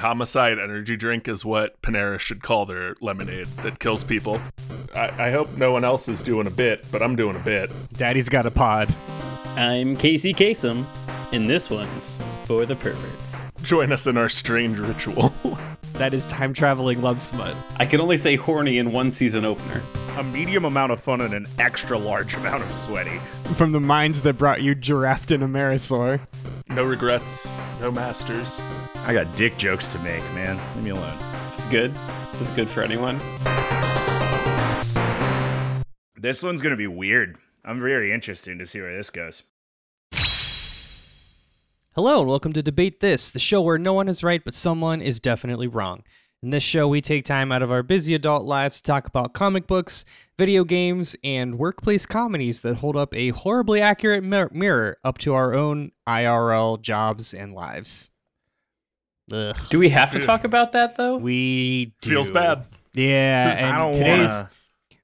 Homicide energy drink is what Panera should call their lemonade that kills people. I, I hope no one else is doing a bit, but I'm doing a bit. Daddy's got a pod. I'm Casey Kasem, and this one's for the perverts. Join us in our strange ritual. That is time traveling love smut. I can only say horny in one season opener. A medium amount of fun and an extra large amount of sweaty. From the minds that brought you Giraffe and Amerisaur. No regrets, no masters. I got dick jokes to make, man. Leave me alone. This is good. This is good for anyone. This one's gonna be weird. I'm very interested to see where this goes. Hello, and welcome to Debate This, the show where no one is right, but someone is definitely wrong. In this show, we take time out of our busy adult lives to talk about comic books, video games, and workplace comedies that hold up a horribly accurate mir- mirror up to our own IRL jobs and lives. Ugh. Do we have to talk about that though? We do. Feels bad. Yeah, and I don't today's wanna.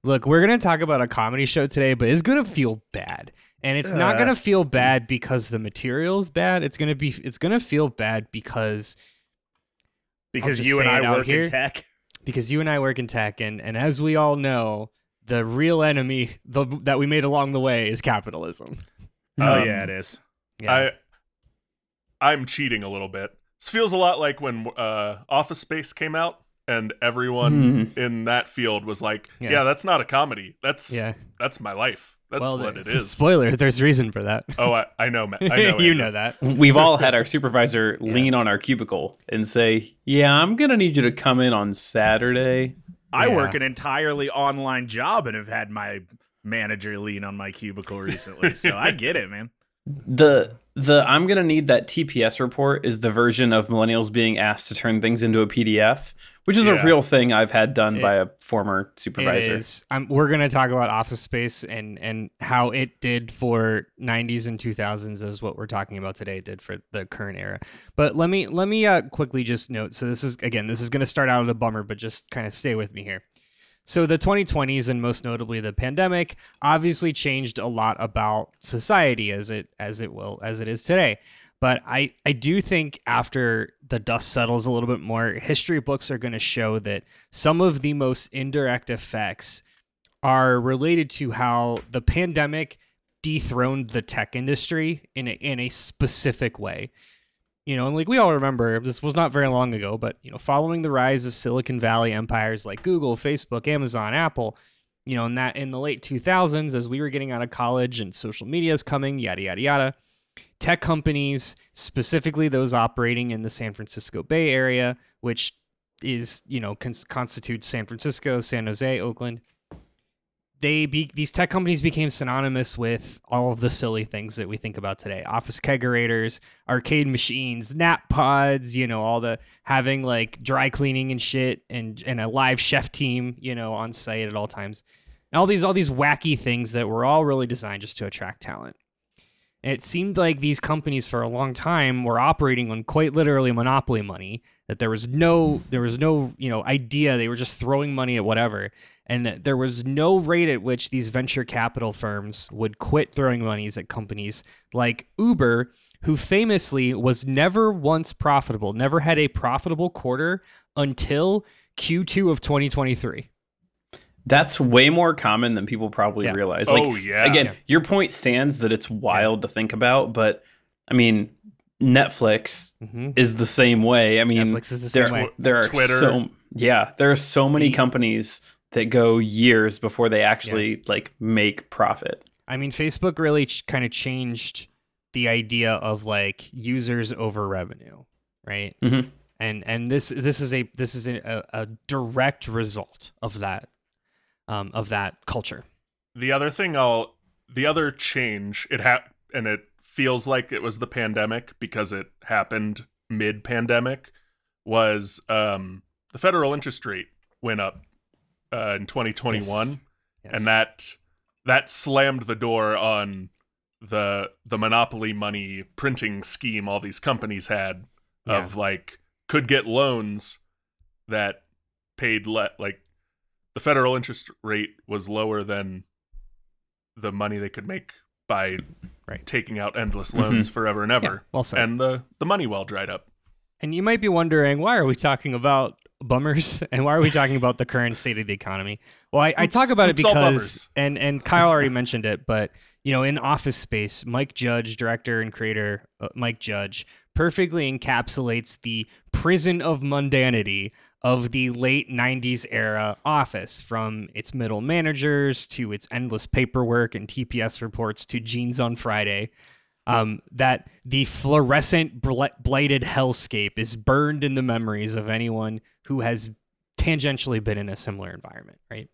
look, we're gonna talk about a comedy show today, but it's gonna feel bad, and it's not Uh. gonna feel bad because the material's bad. It's gonna be, it's gonna feel bad because Because you and I work here. in tech. because you and I work in tech, and and as we all know, the real enemy the, that we made along the way is capitalism. Oh Um, yeah, it is. Yeah. I I'm cheating a little bit. This feels a lot like when uh, Office Space came out, and everyone in that field was like, Yeah. "Yeah, that's not a comedy. That's yeah. that's my life. That's well, what it is." Spoiler: There's reason for that. oh, I, I know, ma- I know. you know that. We've all had our supervisor lean on our cubicle and say, "Yeah, I'm gonna need you to come in on Saturday." I Yeah. work an entirely online job and have had my manager lean on my cubicle recently, so I get it, man. The the I'm gonna need that TPS report is the version of millennials being asked to turn things into a PDF, which is Yeah. a real thing I've had done It- by a former supervisor. Um, we're going to talk about Office Space and and how it did for 90s and 2000s is what we're talking about today. It did for the current era. But let me let me uh, quickly just note. So this is again, this is going to start out as a bummer, but just kind of stay with me here. So the 2020s and most notably the pandemic obviously changed a lot about society as it as it will as it is today. But I I do think after the dust settles a little bit more, history books are going to show that some of the most indirect effects are related to how the pandemic dethroned the tech industry in a, in a specific way. You know, and like we all remember, this was not very long ago, but you know, following the rise of Silicon Valley empires like Google, Facebook, Amazon, Apple, you know, in that in the late 2000s, as we were getting out of college and social media is coming, yada yada yada, tech companies, specifically those operating in the San Francisco Bay Area, which is you know cons- constitutes San Francisco, San Jose, Oakland. They be these tech companies became synonymous with all of the silly things that we think about today: office kegerators, arcade machines, nap pods. You know, all the having like dry cleaning and shit, and and a live chef team. You know, on site at all times. And all these all these wacky things that were all really designed just to attract talent. It seemed like these companies for a long time were operating on quite literally monopoly money. That there was no there was no you know idea they were just throwing money at whatever, and that there was no rate at which these venture capital firms would quit throwing monies at companies like Uber, who famously was never once profitable, never had a profitable quarter until Q2 of 2023. That's way more common than people probably Yeah. realize. Like, oh yeah. again, Yeah. your point stands that it's wild to think about, but I mean, Netflix Mm-hmm. is the same way. I mean, Netflix is the there, same way. there are Twitter. so yeah, there are so many companies that go years before they actually like make profit. I mean, Facebook really ch- kind of changed the idea of like users over revenue, right? Mhm. And and this this is a this is a, a, a direct result of that um, of that culture. the other thing I'll the other change it ha- and it feels like it was the pandemic because it happened mid pandemic was um the federal interest rate went up uh, in 2021 Yes. Yes. and that that slammed the door on the the monopoly money printing scheme all these companies had of like could get loans that paid let like the federal interest rate was lower than the money they could make by Right. taking out endless loans forever and ever Yeah, well said. and the the money well dried up And you might be wondering, why are we talking about bummers and why are we talking about the current state of the economy? Well, I, I talk about it because, and and Kyle already mentioned it, but you know, in Office Space, Mike Judge, director and creator uh, Mike Judge, perfectly encapsulates the prison of mundanity of the late 90s era office from its middle managers to its endless paperwork and TPS reports to jeans on Friday um, that the fluorescent bl- blighted hellscape is burned in the memories of anyone who has tangentially been in a similar environment, right?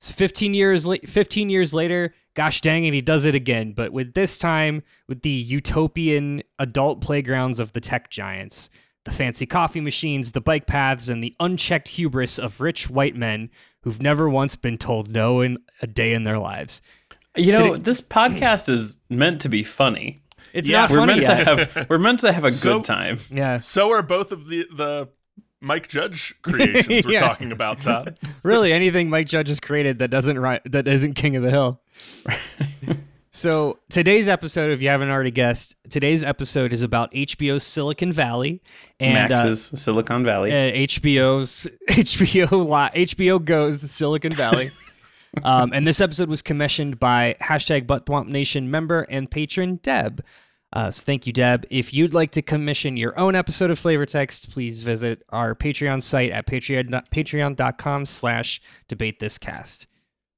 So 15 years la- 15 years later, gosh dang it, he does it again, but with this time with the utopian adult playgrounds of the tech giants, the fancy coffee machines, the bike paths, and the unchecked hubris of rich white men who've never once been told no in a day in their lives. You know, Did this podcast is meant to be funny. It's Yeah, not We're funny meant yet. to have we're meant to have a So- good time. yeah. So are both of the the Mike Judge creations we're Yeah. talking about, Todd. really anything Mike Judge has created that doesn't ri- that isn't King of the Hill. so today's episode, if you haven't already guessed, today's episode is about HBO's Silicon Valley and uh, Max's Silicon Valley. uh, HBO's HBO HBO goes Silicon Valley. um, and this episode was commissioned by hashtag Buttthwomp Nation member and patron Deb. Uh, so thank you, Deb. If you'd like to commission your own episode of Flavor Text, please visit our Patreon site at patreon, patreon.com slash debate this cast.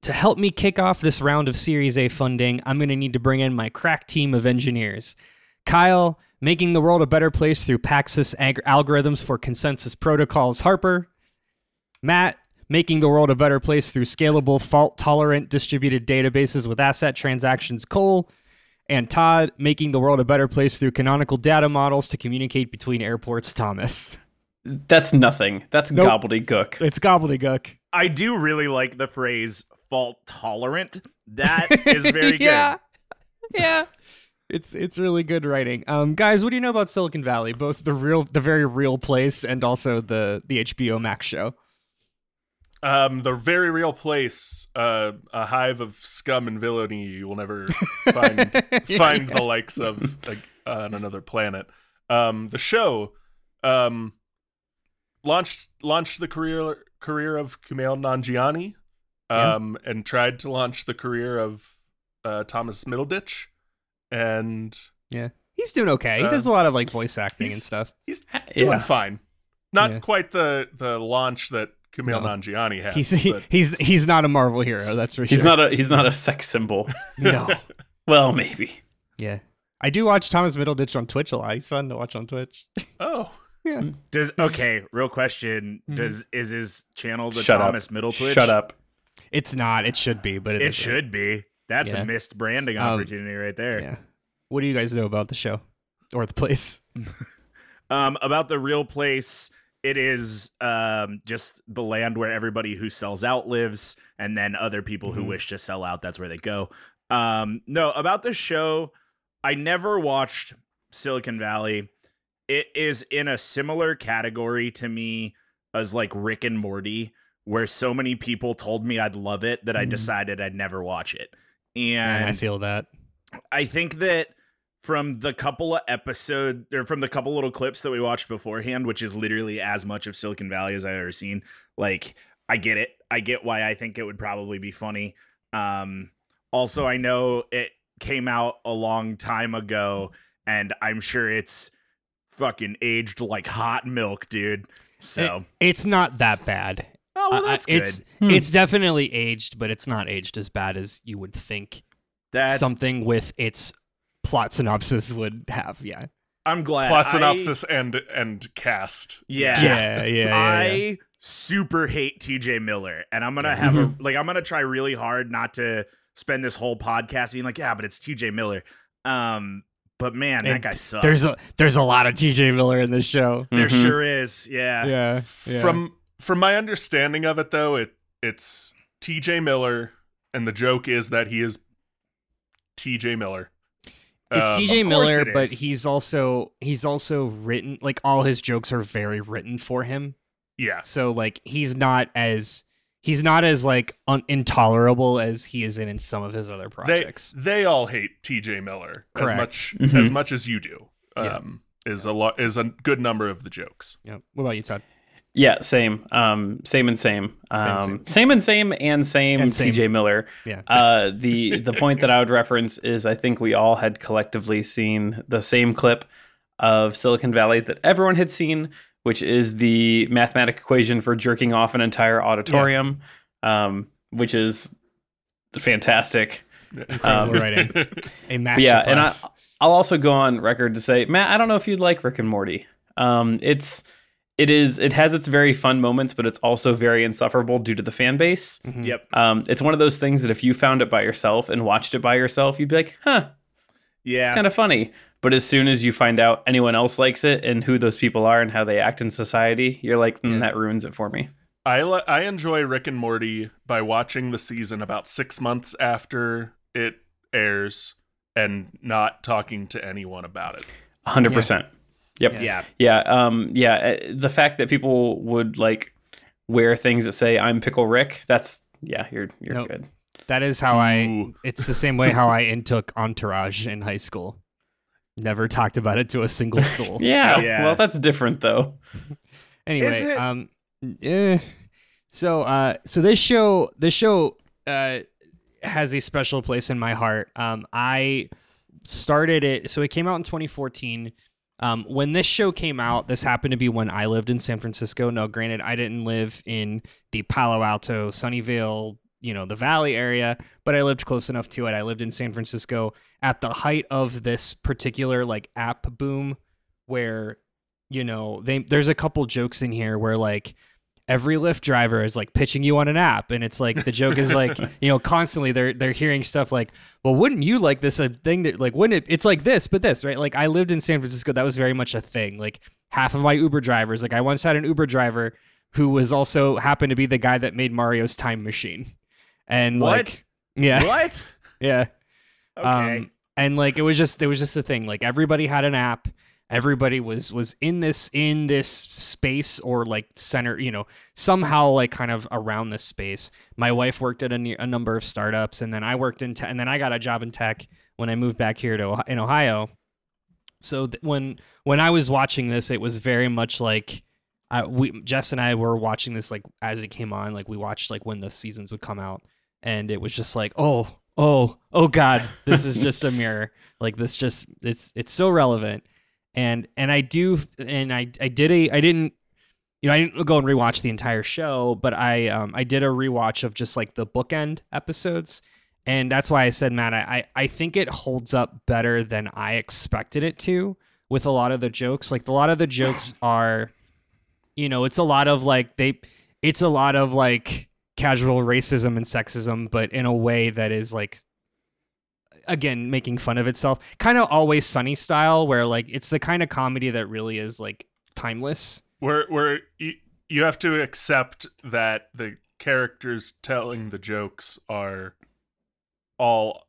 To help me kick off this round of Series A funding, I'm going to need to bring in my crack team of engineers. Kyle, making the world a better place through Paxos ag- algorithms for consensus protocols, Harper. Matt, making the world a better place through scalable, fault tolerant distributed databases with ACID transactions, Cole. And Todd, making the world a better place through canonical data models to communicate between airports, Thomas. That's nothing. That's Nope. gobbledygook. It's gobbledygook. I do really like the phrase fault tolerant. That is very good. yeah. Yeah. It's it's really good writing. Um guys, what do you know about Silicon Valley? Both the real the very real place and also the the HBO Max show. Um, the very real place, uh, a hive of scum and villainy you will never find find the likes of like, on another planet. Um, the show, um, launched launched the career career of Kumail Nanjiani, um, and tried to launch the career of uh, Thomas Middleditch, and yeah, He's doing okay. He Uh, does a lot of like voice acting and stuff. he's doing Yeah. fine. Not Yeah. quite the the launch that Kumail No. Nanjiani had. He's he, but- he's he's not a Marvel hero, that's for He's sure. not a he's not a sex symbol. no. Well, maybe. Yeah. I do watch Thomas Middleditch on Twitch a lot. He's fun to watch on Twitch. oh, Yeah. Does okay? Real question: Mhm. Does is his channel the Shut Thomas up. Middle Twitch? Shut up. It's not. It should be, but It isn't. should be. That's Yeah. a missed branding Um, opportunity right there. Yeah. What do you guys know about the show or the place? Um, about the real place, it is um just the land where everybody who sells out lives, and then other people who Mhm. wish to sell out, that's where they go. Um, no, about the show, I never watched Silicon Valley. It is in a similar category to me as like Rick and Morty, where so many people told me I'd love it that I Mhm. decided I'd never watch it. And And I feel that. I think that from the couple of episode or from the couple little clips that we watched beforehand, which is literally as much of Silicon Valley as I've ever seen, like I get it. I get why I think it would probably be funny. Um also I know it came out a long time ago and I'm sure it's fucking aged like hot milk, dude. So It's not that bad. Oh well Uh, that's good. it's Hmm. it's definitely aged, but it's not aged as bad as you would think that's something with its plot synopsis would have. Yeah. I'm glad plot I- synopsis and and cast. yeah. Yeah. Yeah. yeah, I yeah. super hate TJ Miller, and I'm gonna have a like I'm gonna try really hard not to spend this whole podcast being like, yeah, but it's TJ Miller. Um, but man, that And guy sucks. There's a there's a lot of TJ Miller in this show. there Mhm. sure is, yeah. Yeah. yeah. From from my understanding of it though, it it's T.J. Miller, and the joke is that he is T.J. Miller. It's Um, TJ Miller, but he's also he's also written like all his jokes are very written for him. Yeah, So like he's not as he's not as like un- intolerable as he is in, in some of his other projects. they all hate T.J. Miller as Correct. much Mhm. as much as you do. Yeah. Um, is a lot is a good number of the jokes. Yeah. What about you, Todd? Yeah, same. Um, same and same. Um, same. same, and same and same. And same. TJ Miller. Yeah. Uh, the the point that I would reference is I think we all had collectively seen the same clip of Silicon Valley that everyone had seen, which is the mathematic equation for jerking off an entire auditorium, um, which is fantastic. Um, writing. A masterclass. Yeah, and I, I'll also go on record to say, Matt, I don't know if you'd like Rick and Morty. Um, it's it is it has its very fun moments, but it's also very insufferable due to the fan base. Mhm. Yep. Um, it's one of those things that if you found it by yourself and watched it by yourself, you'd be like, huh, Yeah. it's kind of funny. But as soon as you find out anyone else likes it and who those people are and how they act in society, you're like, mm, Yeah. that ruins it for me. I li- I enjoy Rick and Morty by watching the season about six months after it airs and not talking to anyone about it. 100%. Yep. Yeah. yeah. Yeah, um, yeah. uh, The fact that people would like wear things that say "I'm Pickle Rick," that's yeah, you're you're Nope. good. That is how I. It's the same way how I intook Entourage in high school. Never talked about it to a single soul. Yeah, Yeah. well, that's different though. Anyway, Is it? um, eh. so uh, so this show, this show, uh, has a special place in my heart. Um, I started it, so it came out in 2014. Um, when this show came out, this happened to be when I lived in San Francisco. Now, granted, I didn't live in the Palo Alto, Sunnyvale, you know, the Valley area, but I lived close enough to it. I lived in San Francisco at the height of this particular like app boom, where you know they there's a couple jokes in here where like every Lyft driver is like pitching you on an app, and it's like the joke is like you know constantly they're they're hearing stuff like, well, wouldn't you like this a thing that like wouldn't it? It's like this, but this, right? Like I lived in San Francisco, that was very much a thing. Like half of my Uber drivers, like I once had an Uber driver who was also happened to be the guy that made Mario's time machine, and What? like yeah, What? yeah. Okay. Um, and like it was just it was just a thing. Like everybody had an app. Everybody was was in this in this space or like center, you know, somehow like kind of around this space. My wife worked at a, a number of startups, and then I worked in tech, and then I got a job in tech when I moved back here to in Ohio. So th- when when I was watching this, it was very much like uh, we Jess and I were watching this like as it came on. Like we watched like when the seasons would come out, and it was just like, oh, oh, oh God, this is just a mirror. Like this, just it's it's so relevant, and and I do, and I I did a I didn't. You know, I didn't go and rewatch the entire show, but I um I did a rewatch of just like the bookend episodes, and that's why I said, Matt, I I I think it holds up better than I expected it to with a lot of the jokes. Like a lot of the jokes are, you know, it's a lot of like they, it's a lot of like casual racism and sexism, but in a way that is like, again, making fun of itself. Kind of always sunny style, where like it's the kind of comedy that really is like timeless. Where where you, you have to accept that the characters telling the jokes are all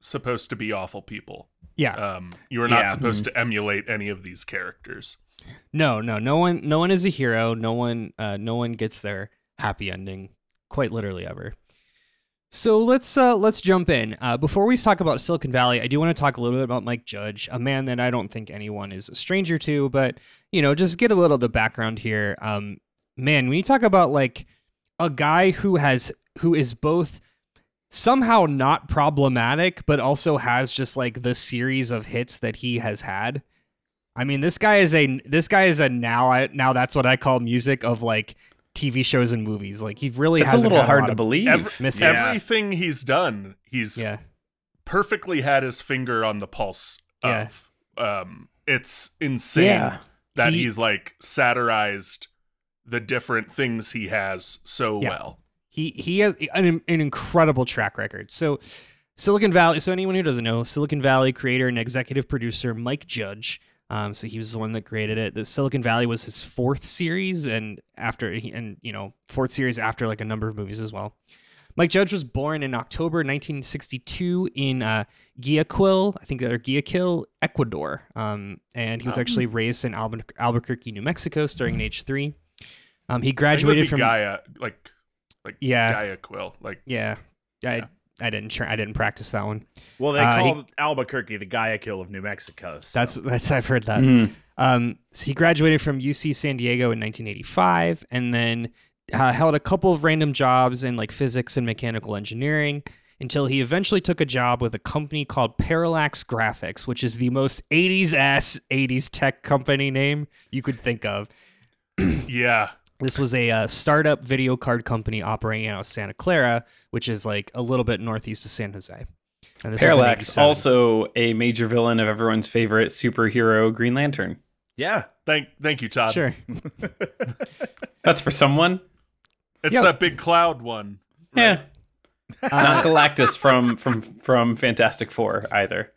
supposed to be awful people. Yeah. Um, you are not Yeah. supposed to emulate any of these characters. No, no, no one, no one is a hero. No one, uh, no one gets their happy ending, quite literally ever. So let's uh, let's jump in. Uh, before we talk about Silicon Valley, I do want to talk a little bit about Mike Judge, a man that I don't think anyone is a stranger to, but you know, just get a little of the background here. Um, man, when you talk about like a guy who has who is both somehow not problematic, but also has just like the series of hits that he has had. I mean, this guy is a this guy is a now I now that's what I call music of like TV shows and movies. Like he really It's a little hard to believe. Every- Yeah. Everything he's done, he's Yeah, perfectly had his finger on the pulse Yeah. of. Um, it's insane Yeah. that He- he's like satirized the different things he has so Yeah. well. he he has an, an incredible track record. So Silicon Valley. So anyone who doesn't know, Silicon Valley creator and executive producer Mike Judge. Um, so he was the one that created it. The Silicon Valley was his fourth series, and after and you know fourth series after like a number of movies as well. Mike Judge was born in October 1962 in uh, Guayaquil, I think they're Guayaquil, Ecuador. Um, and he was Oh. actually raised in Albu- Albuquerque, New Mexico, starting at age three. Um, he I think it would graduated from Gaia, like like Yeah. Gaia Quill, like yeah. Yeah. I didn't try, I didn't practice that one. Well, they Uh, he- called Albuquerque the Guayaquil of New Mexico. so- That's that's I've heard that. Mm. Um, so he graduated from UC San Diego in 1985, and then uh, held a couple of random jobs in like physics and mechanical engineering until he eventually took a job with a company called Parallax Graphics, which is the most 80s ass 80s tech company name you could think of. Yeah. This was a uh, startup video card company operating out of Santa Clara, which is like a little bit northeast of San Jose. And this was Parallax, also a major villain of everyone's favorite superhero, Green Lantern. yeah. Thank thank you, Todd. Sure. That's for someone. It's Yeah. that big cloud one. Yeah, Uh, not Galactus from from from Fantastic Four either.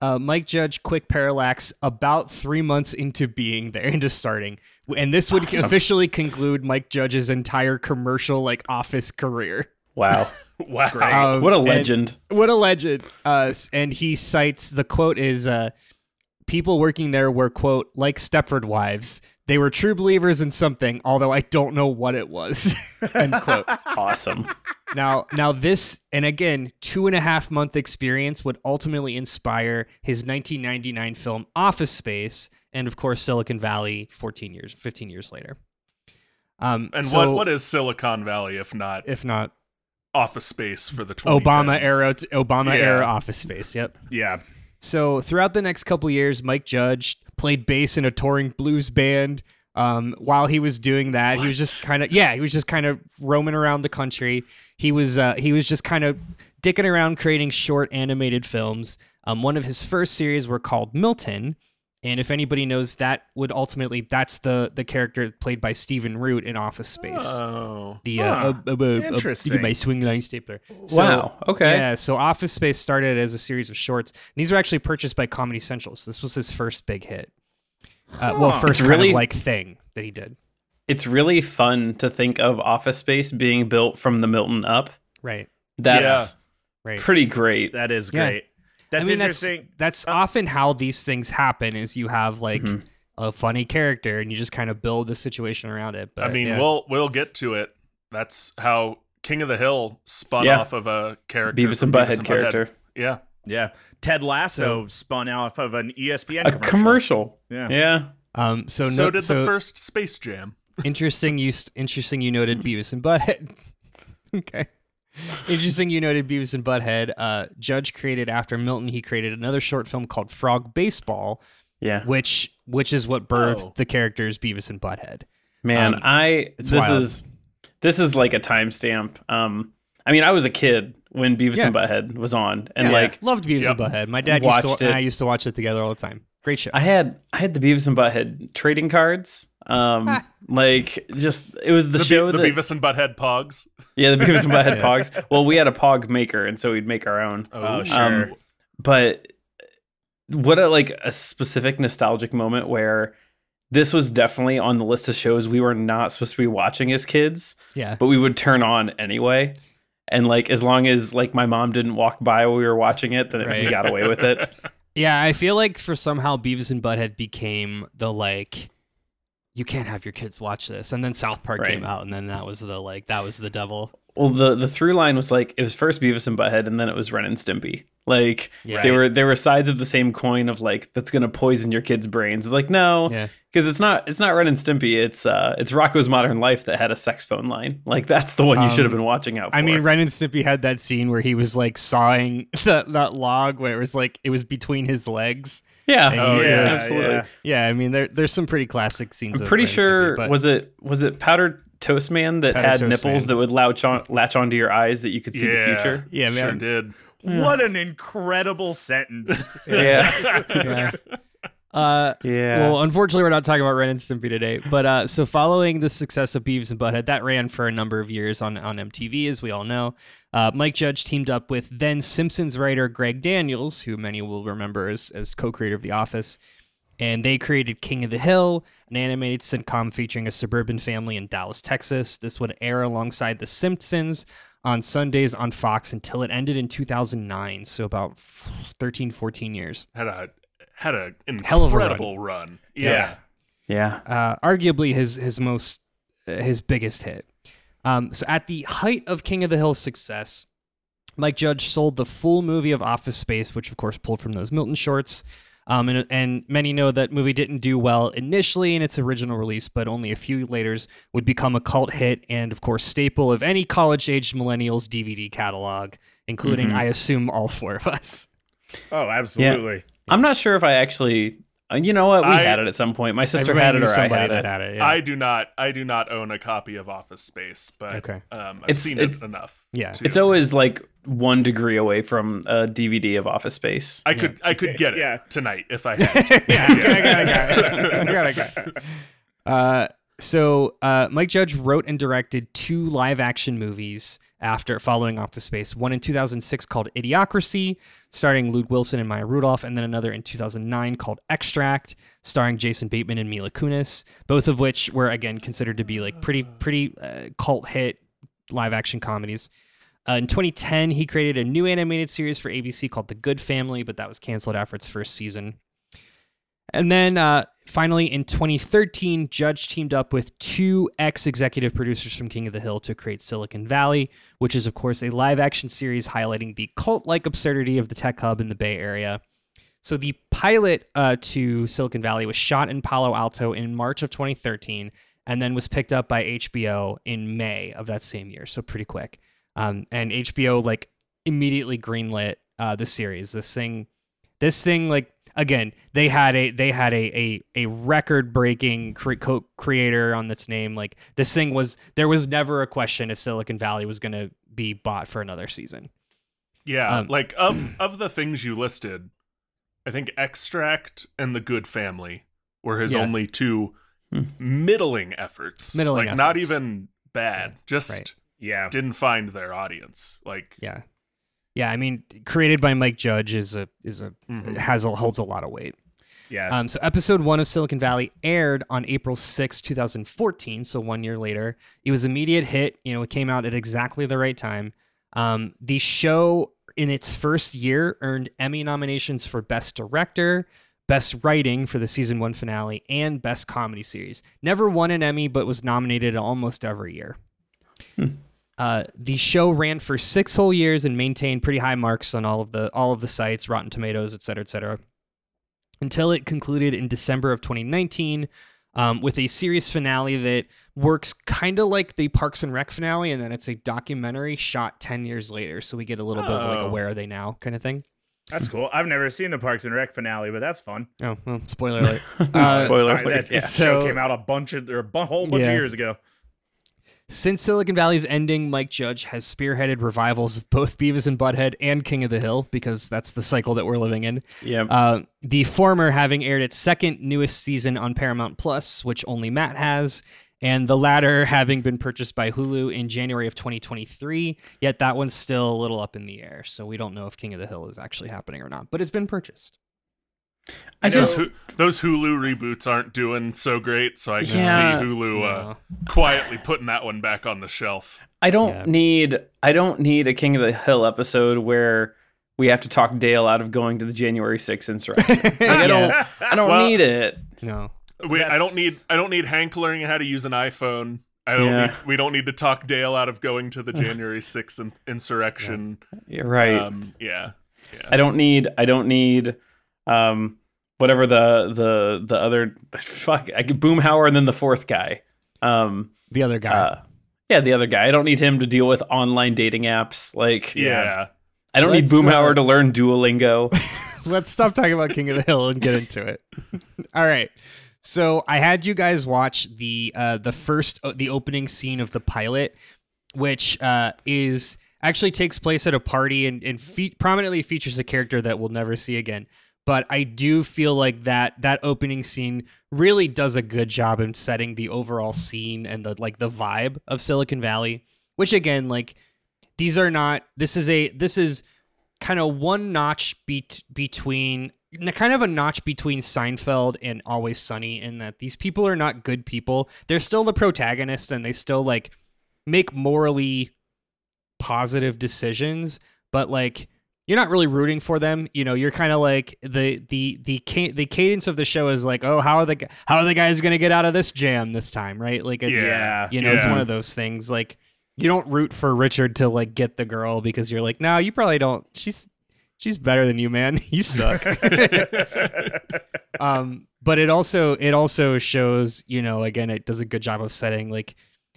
uh, Mike Judge Quick Parallax about three months into being there, into starting, and this would Awesome. officially conclude Mike Judge's entire commercial like office career. Wow, Wow. Um, what a and- legend! what a legend! Uh, and he cites the quote is, uh, "People working there were quote like Stepford wives. They were true believers in something, although I don't know what it was." End quote. awesome. Now, now this, and again, two and a half month experience would ultimately inspire his 1999 film Office Space, and of course Silicon Valley. 14 years, 15 years later. Um, And so what what is Silicon Valley if not if not office space for the 2010s? Obama era, Obama Yeah. era Office Space? Yep. Yeah. So throughout the next couple years, Mike Judge played bass in a touring blues band. Um, while he was doing that, he was just kind of yeah, he was just kind of roaming around the country. He was uh, he was just kind of dicking around creating short animated films. Um, one of his first series were called Milton, and if anybody knows, that would ultimately that's the the character played by Stephen Root in Office Space. Oh. the Huh. uh, uh, uh, uh, uh, Interesting. my Swingline stapler. So- wow. Okay. yeah, so Office Space started as a series of shorts. These were actually purchased by Comedy Central. So this was his first big hit. Uh, well, first It's kind really- of like thing that he did. It's really fun to think of Office Space being built from the Milton up. Right. That's Right. pretty great. That is Yeah. Great. That's I mean, interesting. That's, that's often how these things happen. Is you have like Mhm. a funny character and you just kind of build the situation around it. But I mean, yeah. we'll we'll get to it. That's how King of the Hill spun Yeah. off of a character. Beavis from and Butthead character. Yeah. yeah. Ted Lasso So- spun off of an ESPN A commercial. commercial. Yeah. Yeah. um, so So, no, did so the first Space Jam. interesting. You interesting. You noted Beavis and Butthead. okay. Interesting. You noted Beavis and Butthead. Uh, Judge created after Milton. He created another short film called Frog Baseball, Yeah. which which is what birthed Oh. the characters Beavis and Butthead. Man, Um, I it's this wild. is this is like a timestamp. Um I mean, I was a kid when Beavis Yeah. and Butthead was on and Yeah. like Loved Beavis Yep. and Butthead. My dad used to Watched and. I used to watch it together all the time. Great show. I had I had the Beavis and Butthead trading cards. Um like just it was the, The, show Be- the that Beavis and Butthead Pogs. Yeah, the Beavis and Butthead Yeah. Pogs. Well, we had a Pog maker and so we'd make our own. Oh, Ooh. sure. Um, but what a like a specific nostalgic moment where this was definitely on the list of shows we were not supposed to be watching as kids, yeah. but we would turn on anyway. And like as long as like my mom didn't walk by while we were watching it, then we got away with it. Yeah, I feel like for somehow Beavis and Butthead became the like you can't have your kids watch this. And then South Park Right. came out and then that was the like that was the devil. Well, the the through line was like it was first Beavis and Butthead, and then it was Ren and Stimpy. Like Yeah. they were there were sides of the same coin of like that's gonna poison your kids' brains. It's like no, Yeah. because it's not it's not Ren and Stimpy. It's uh it's Rocko's Modern Life that had a sex phone line. Like that's the one you should have Um, been watching out for. I mean, Ren and Stimpy had that scene where he was like sawing that, that log where it was like it was between his legs. Yeah, Oh, yeah, absolutely. yeah. Yeah, I mean there there's some pretty classic scenes. I'm of pretty sure Stimpy, but was it was it Powdered Toast Man that Powdered had nipples Man. that would latch on latch onto your eyes that you could see yeah. the future. Yeah, Sure man. did. What an incredible sentence. Yeah, yeah. Uh, yeah. Well, unfortunately, we're not talking about Ren and Stimpy today. But uh, so, following the success of Beavis and Butthead, that ran for a number of years on, on MTV, as we all know. Uh, Mike Judge teamed up with then Simpsons writer Greg Daniels, who many will remember as, as co creator of The Office. And they created King of the Hill, an animated sitcom featuring a suburban family in Dallas, Texas. This would air alongside The Simpsons on Sundays on Fox until it ended in 2009. So, about 13, 14 years. had a had a Hell of a run. incredible run. Yeah. yeah. yeah. uh, arguably his his most uh, his biggest hit. Um, so at the height of King of the Hill's success, Mike Judge sold the full movie of Office Space, which of course pulled from those Milton shorts. Um, and, and many know that movie didn't do well initially in its original release, but only a few later would become a cult hit and, of course, staple of any college-aged millennials DVD catalog, including, Mhm. I assume, all four of us. Oh, absolutely. I'm not sure if I actually. uh, You know what? We I- had it at some point. My sister had it, knew or I somebody had that it. had it. Yeah. I do not. I do not own a copy of Office Space, but Okay. um, I've It's- seen it- it enough. Yeah. to- It's always like one degree away from a DVD of Office Space. I could. I could get it Yeah. tonight if I had. to. yeah, I got it, I got it, I got it, I got it. Uh, so uh, Mike Judge wrote and directed two live action movies after following Office Space. One in 2006 called Idiocracy, starring Luke Wilson and Maya Rudolph, and then another in 2009 called Extract, starring Jason Bateman and Mila Kunis. Both of which were again considered to be like pretty pretty uh, cult hit live action comedies. Uh, in 2010, he created a new animated series for ABC called The Good Family, but that was canceled after its first season. And then uh, finally, in 2013, Judge teamed up with two ex executive producers from King of the Hill to create Silicon Valley, which is, of course, a live action series highlighting the cult like absurdity of the tech hub in the Bay Area. So the pilot uh, to Silicon Valley was shot in Palo Alto in March of 2013 and then was picked up by HBO in May of that same year. So pretty quick. Um, and HBO like immediately greenlit uh, the series. This thing, this thing like again they had a they had a a, a record breaking cre- co- creator on this name. Like this thing was there was never a question if Silicon Valley was going to be bought for another season. Yeah, Um, like of of the things you listed, I think Extract and The Good Family were his Yeah. only two Hmm. middling efforts. Middling like not even bad. Just Right. Yeah. didn't find their audience. Like Yeah, yeah. I mean, created by Mike Judge is a is a mhm. has a, holds a lot of weight. Yeah. Um, so episode one of Silicon Valley aired on April 6, 2014, so one year later. It was immediate hit. You know, it came out at exactly the right time. Um, the show in its first year earned Emmy nominations for Best Director, Best Writing for the season one finale, and Best Comedy Series. Never won an Emmy, but was nominated almost every year. Uh, the show ran for six whole years and maintained pretty high marks on all of the all of the sites, Rotten Tomatoes, et cetera, et cetera until it concluded in December of 2019 um, with a series finale that works kind of like the Parks and Rec finale, and then it's a documentary shot 10 years later. So we get a little bit of like a Oh. where are they now kind of thing. That's cool. I've never seen the Parks and Rec finale, but that's fun. Oh, well, spoiler alert. Uh, Spoiler alert. That Yeah. show So- came out a bunch of or a bu- whole bunch Yeah. of years ago. Since Silicon Valley's ending, Mike Judge has spearheaded revivals of both Beavis and Butthead and King of the Hill because that's the cycle that we're living in. Yeah. Uh, the former having aired its second newest season on Paramount Plus, which only Matt has, and the latter having been purchased by Hulu in January of 2023. Yet that one's still a little up in the air, so we don't know if King of the Hill is actually happening or not. But it's been purchased. I those, just Hu- those Hulu reboots aren't doing so great, so I can Yeah. see Hulu uh, quietly putting that one back on the shelf. I don't Yeah. need I don't need a King of the Hill episode where we have to talk Dale out of going to the January 6th insurrection. Like, I don't I don't Well- need it. no. We, I don't need I don't need Hank learning how to use an iPhone. I don't Yeah. need, we don't need to talk Dale out of going to the January 6th in, insurrection. You're right. Um, yeah. I don't need I don't need um whatever the the the other fuck I could Boomhauer and then the fourth guy. Um The other guy. uh yeah, the other guy. I don't need him to deal with online dating apps. Like Yeah. I don't need Let's, Boomhauer uh, to learn Duolingo. Let's stop talking about King of the Hill and get into it. All right. So I had you guys watch the uh, the first uh, the opening scene of the pilot, which uh, is actually takes place at a party and, and fe- prominently features a character that we'll never see again. But I do feel like that that opening scene really does a good job in setting the overall scene and the like the vibe of Silicon Valley. Which again, like these are not. This is a this is kind of one notch beat between kind of a notch between Seinfeld and Always Sunny in that these people are not good people. They're still the protagonists and they still like make morally positive decisions, but like you're not really rooting for them. You know, you're kind of like the the the the cadence of the show is like, oh, how are the how are the guys going to get out of this jam this time, right? Like it's Yeah. you know, it's one of those things like you don't root for Richard to like get the girl because you're like, no, you probably don't. She's she's better than you, man. You suck. um, but it also it also shows, you know, again, it does a good job of setting like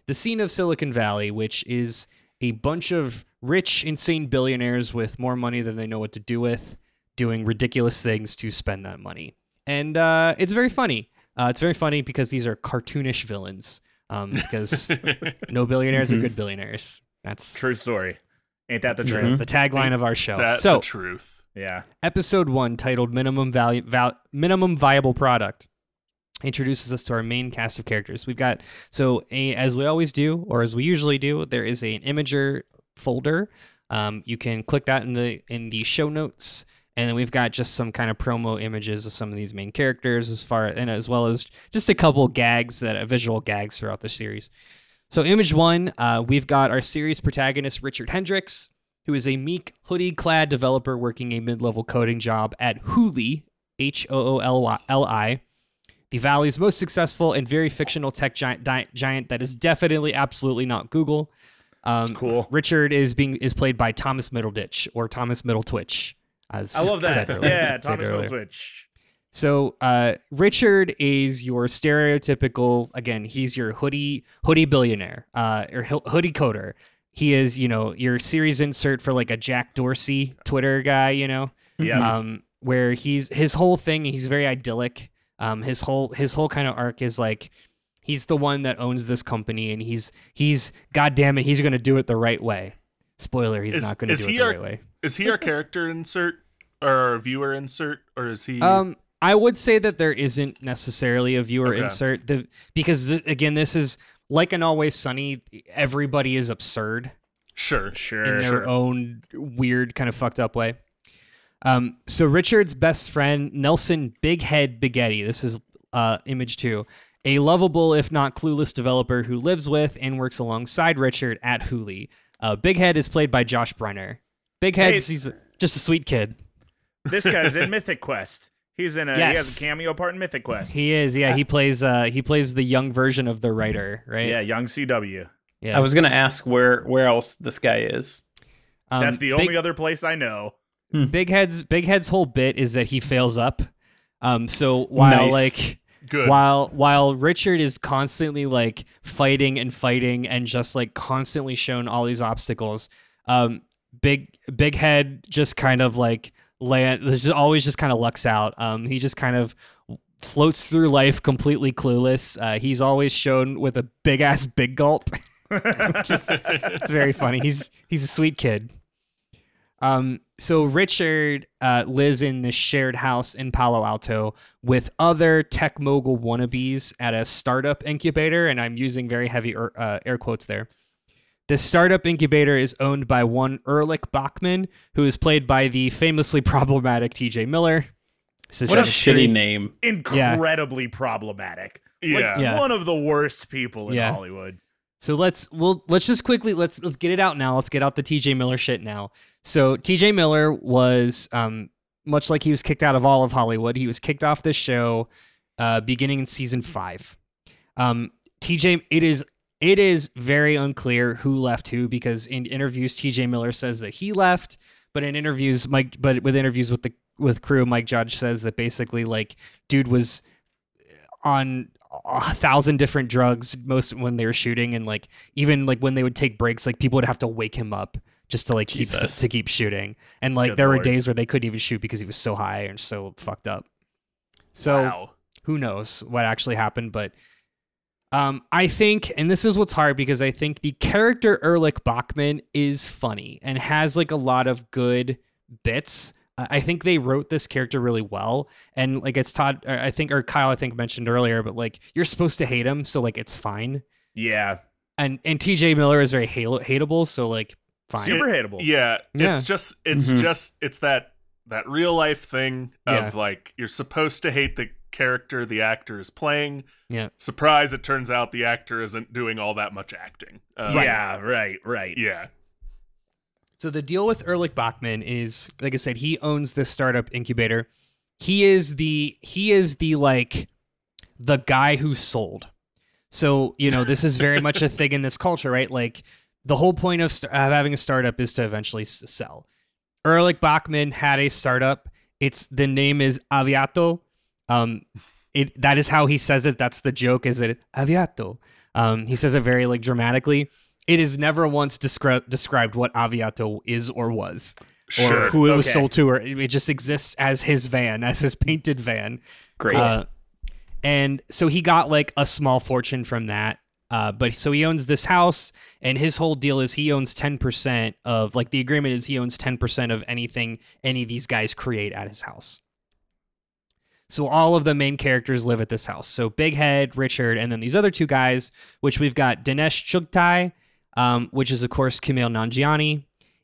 the scene of Silicon Valley, which is a bunch of rich, insane billionaires with more money than they know what to do with, doing ridiculous things to spend that money. And uh, it's very funny. Uh, it's very funny because these are cartoonish villains. Um, because no billionaires are Mhm. good billionaires. That's True story. Ain't that the the, truth? the tagline of our show. That's so the truth. Yeah. episode one titled minimum value val- minimum viable product introduces us to our main cast of characters. We've got so a, as we always do or as we usually do there is a, an Imgur folder. Um, you can click that in the in the show notes. And then we've got just some kind of promo images of some of these main characters as far and as well as just a couple gags that uh, visual gags throughout the series. So image one uh, we've got our series protagonist richard hendricks who is a meek, hoodie clad developer working a mid level coding job at Hooli, H O O L I, the Valley's most successful and very fictional tech giant, di- giant that is definitely absolutely not Google. Um, Cool. Richard is being is played by Thomas Middleditch or Thomas Middletwitch. As I love that. earlier- Yeah, Thomas earlier. Twitch. So uh, Richard is your stereotypical. Again, he's your hoodie hoodie billionaire, uh, or hoodie coder. He is, you know, your series insert for like a Jack Dorsey Twitter guy. You know, Yeah. um, where he's his whole thing. He's very idyllic. Um, his whole his whole kind of arc is like he's the one that owns this company, and he's he's God damn it, he's going to do it the right way. Spoiler: He's Is- not going to is do it the our- right way. Is he our character insert or viewer insert, or is he? Um, I would say that there isn't necessarily a viewer Okay. insert the because th- again, this is like an Always Sunny. Everybody is absurd sure. Sure. in their sure. own weird kind of fucked up way. Um, so Richard's best friend Nelson Big Head Bighetti. This is uh, image two. A lovable, if not clueless, developer who lives with and works alongside Richard at Hooli. Uh, Big Head is played by Josh Brener. Big Head's Hey. he's just a sweet kid. this guy's in Mythic Quest. He's in a he has a cameo part in Mythic Quest. He is, yeah. He plays uh he plays the young version of the writer, right? yeah, young CW. Yeah. I was gonna ask where where else this guy is. Um, That's the big, only other place I know. Big Head's Big Head's whole bit is that he fails up. Um so while Nice. like Good. while while Richard is constantly like fighting and fighting and just like constantly shown all these obstacles, um Big Big Head just kind of like land there's just always just kind of lucks out. Um he just kind of floats through life completely clueless. Uh, he's always shown with a big ass big gulp. Just- it's very funny. He's he's a sweet kid. Um, so Richard uh, lives in this shared house in Palo Alto with other tech mogul wannabes at a startup incubator, and I'm using very heavy er, uh, air quotes there. This startup incubator is owned by one Erlich Bachman, who is played by the famously problematic T.J. Miller. This is What a shitty name. Incredibly problematic. Like Yeah. Yeah. one of the worst people in Yeah. Hollywood. So let's we'll let's just quickly let's let's get it out now. Let's get out the TJ Miller shit now. So TJ Miller was um much like he was kicked out of all of Hollywood. He was kicked off this show uh beginning in season 5. Um TJ it is it is very unclear who left who because in interviews TJ Miller says that he left, but in interviews Mike but with interviews with the with crew Mike Judge says that basically like dude was on a thousand different drugs most when they were shooting and like even like when they would take breaks like people would have to wake him up just to like keep to keep shooting. And like Good there were days where they couldn't even shoot because he was so high and so fucked up. So wow. who knows what actually happened but um i think and this is what's hard because i think the character erlich bachman is funny and has like a lot of good bits I I think they wrote this character really well, and like it's Todd, I think, or Kyle, I think mentioned earlier, but like you're supposed to hate him, so like it's fine. Yeah. And and T.J. Miller is very halo- hateable, so like fine. Super hateable. Yeah, Yeah. it's just it's Mhm. just it's that that real life thing of Yeah. like you're supposed to hate the character the actor is playing. Yeah. Surprise! It turns out the actor isn't doing all that much acting. Uh, Yeah, right, right. Yeah. So the deal with Erlich Bachman is, like I said, he owns this startup incubator. He is the he is the like the guy who sold. So you know this is very much a thing in this culture, right? Like the whole point of, st- of having a startup is to eventually s- sell. Erlich Bachman had a startup. It's the name is Aviato. Um, it that is how he says it. That's the joke. Is it Aviato? Um, he says it very like dramatically. It is never once descri- described what Aviato is or was, or who it was sold to, or it just exists as his van, as his painted van. Great. Uh, and so he got like a small fortune from that. Uh, but so he owns this house, and his whole deal is he owns 10% of, like, the agreement is he owns 10% of anything any of these guys create at his house. So all of the main characters live at this house. So Big Head, Richard, and then these other two guys, which we've got Dinesh Chugtai, um, which is, of course, Kumail Nanjiani,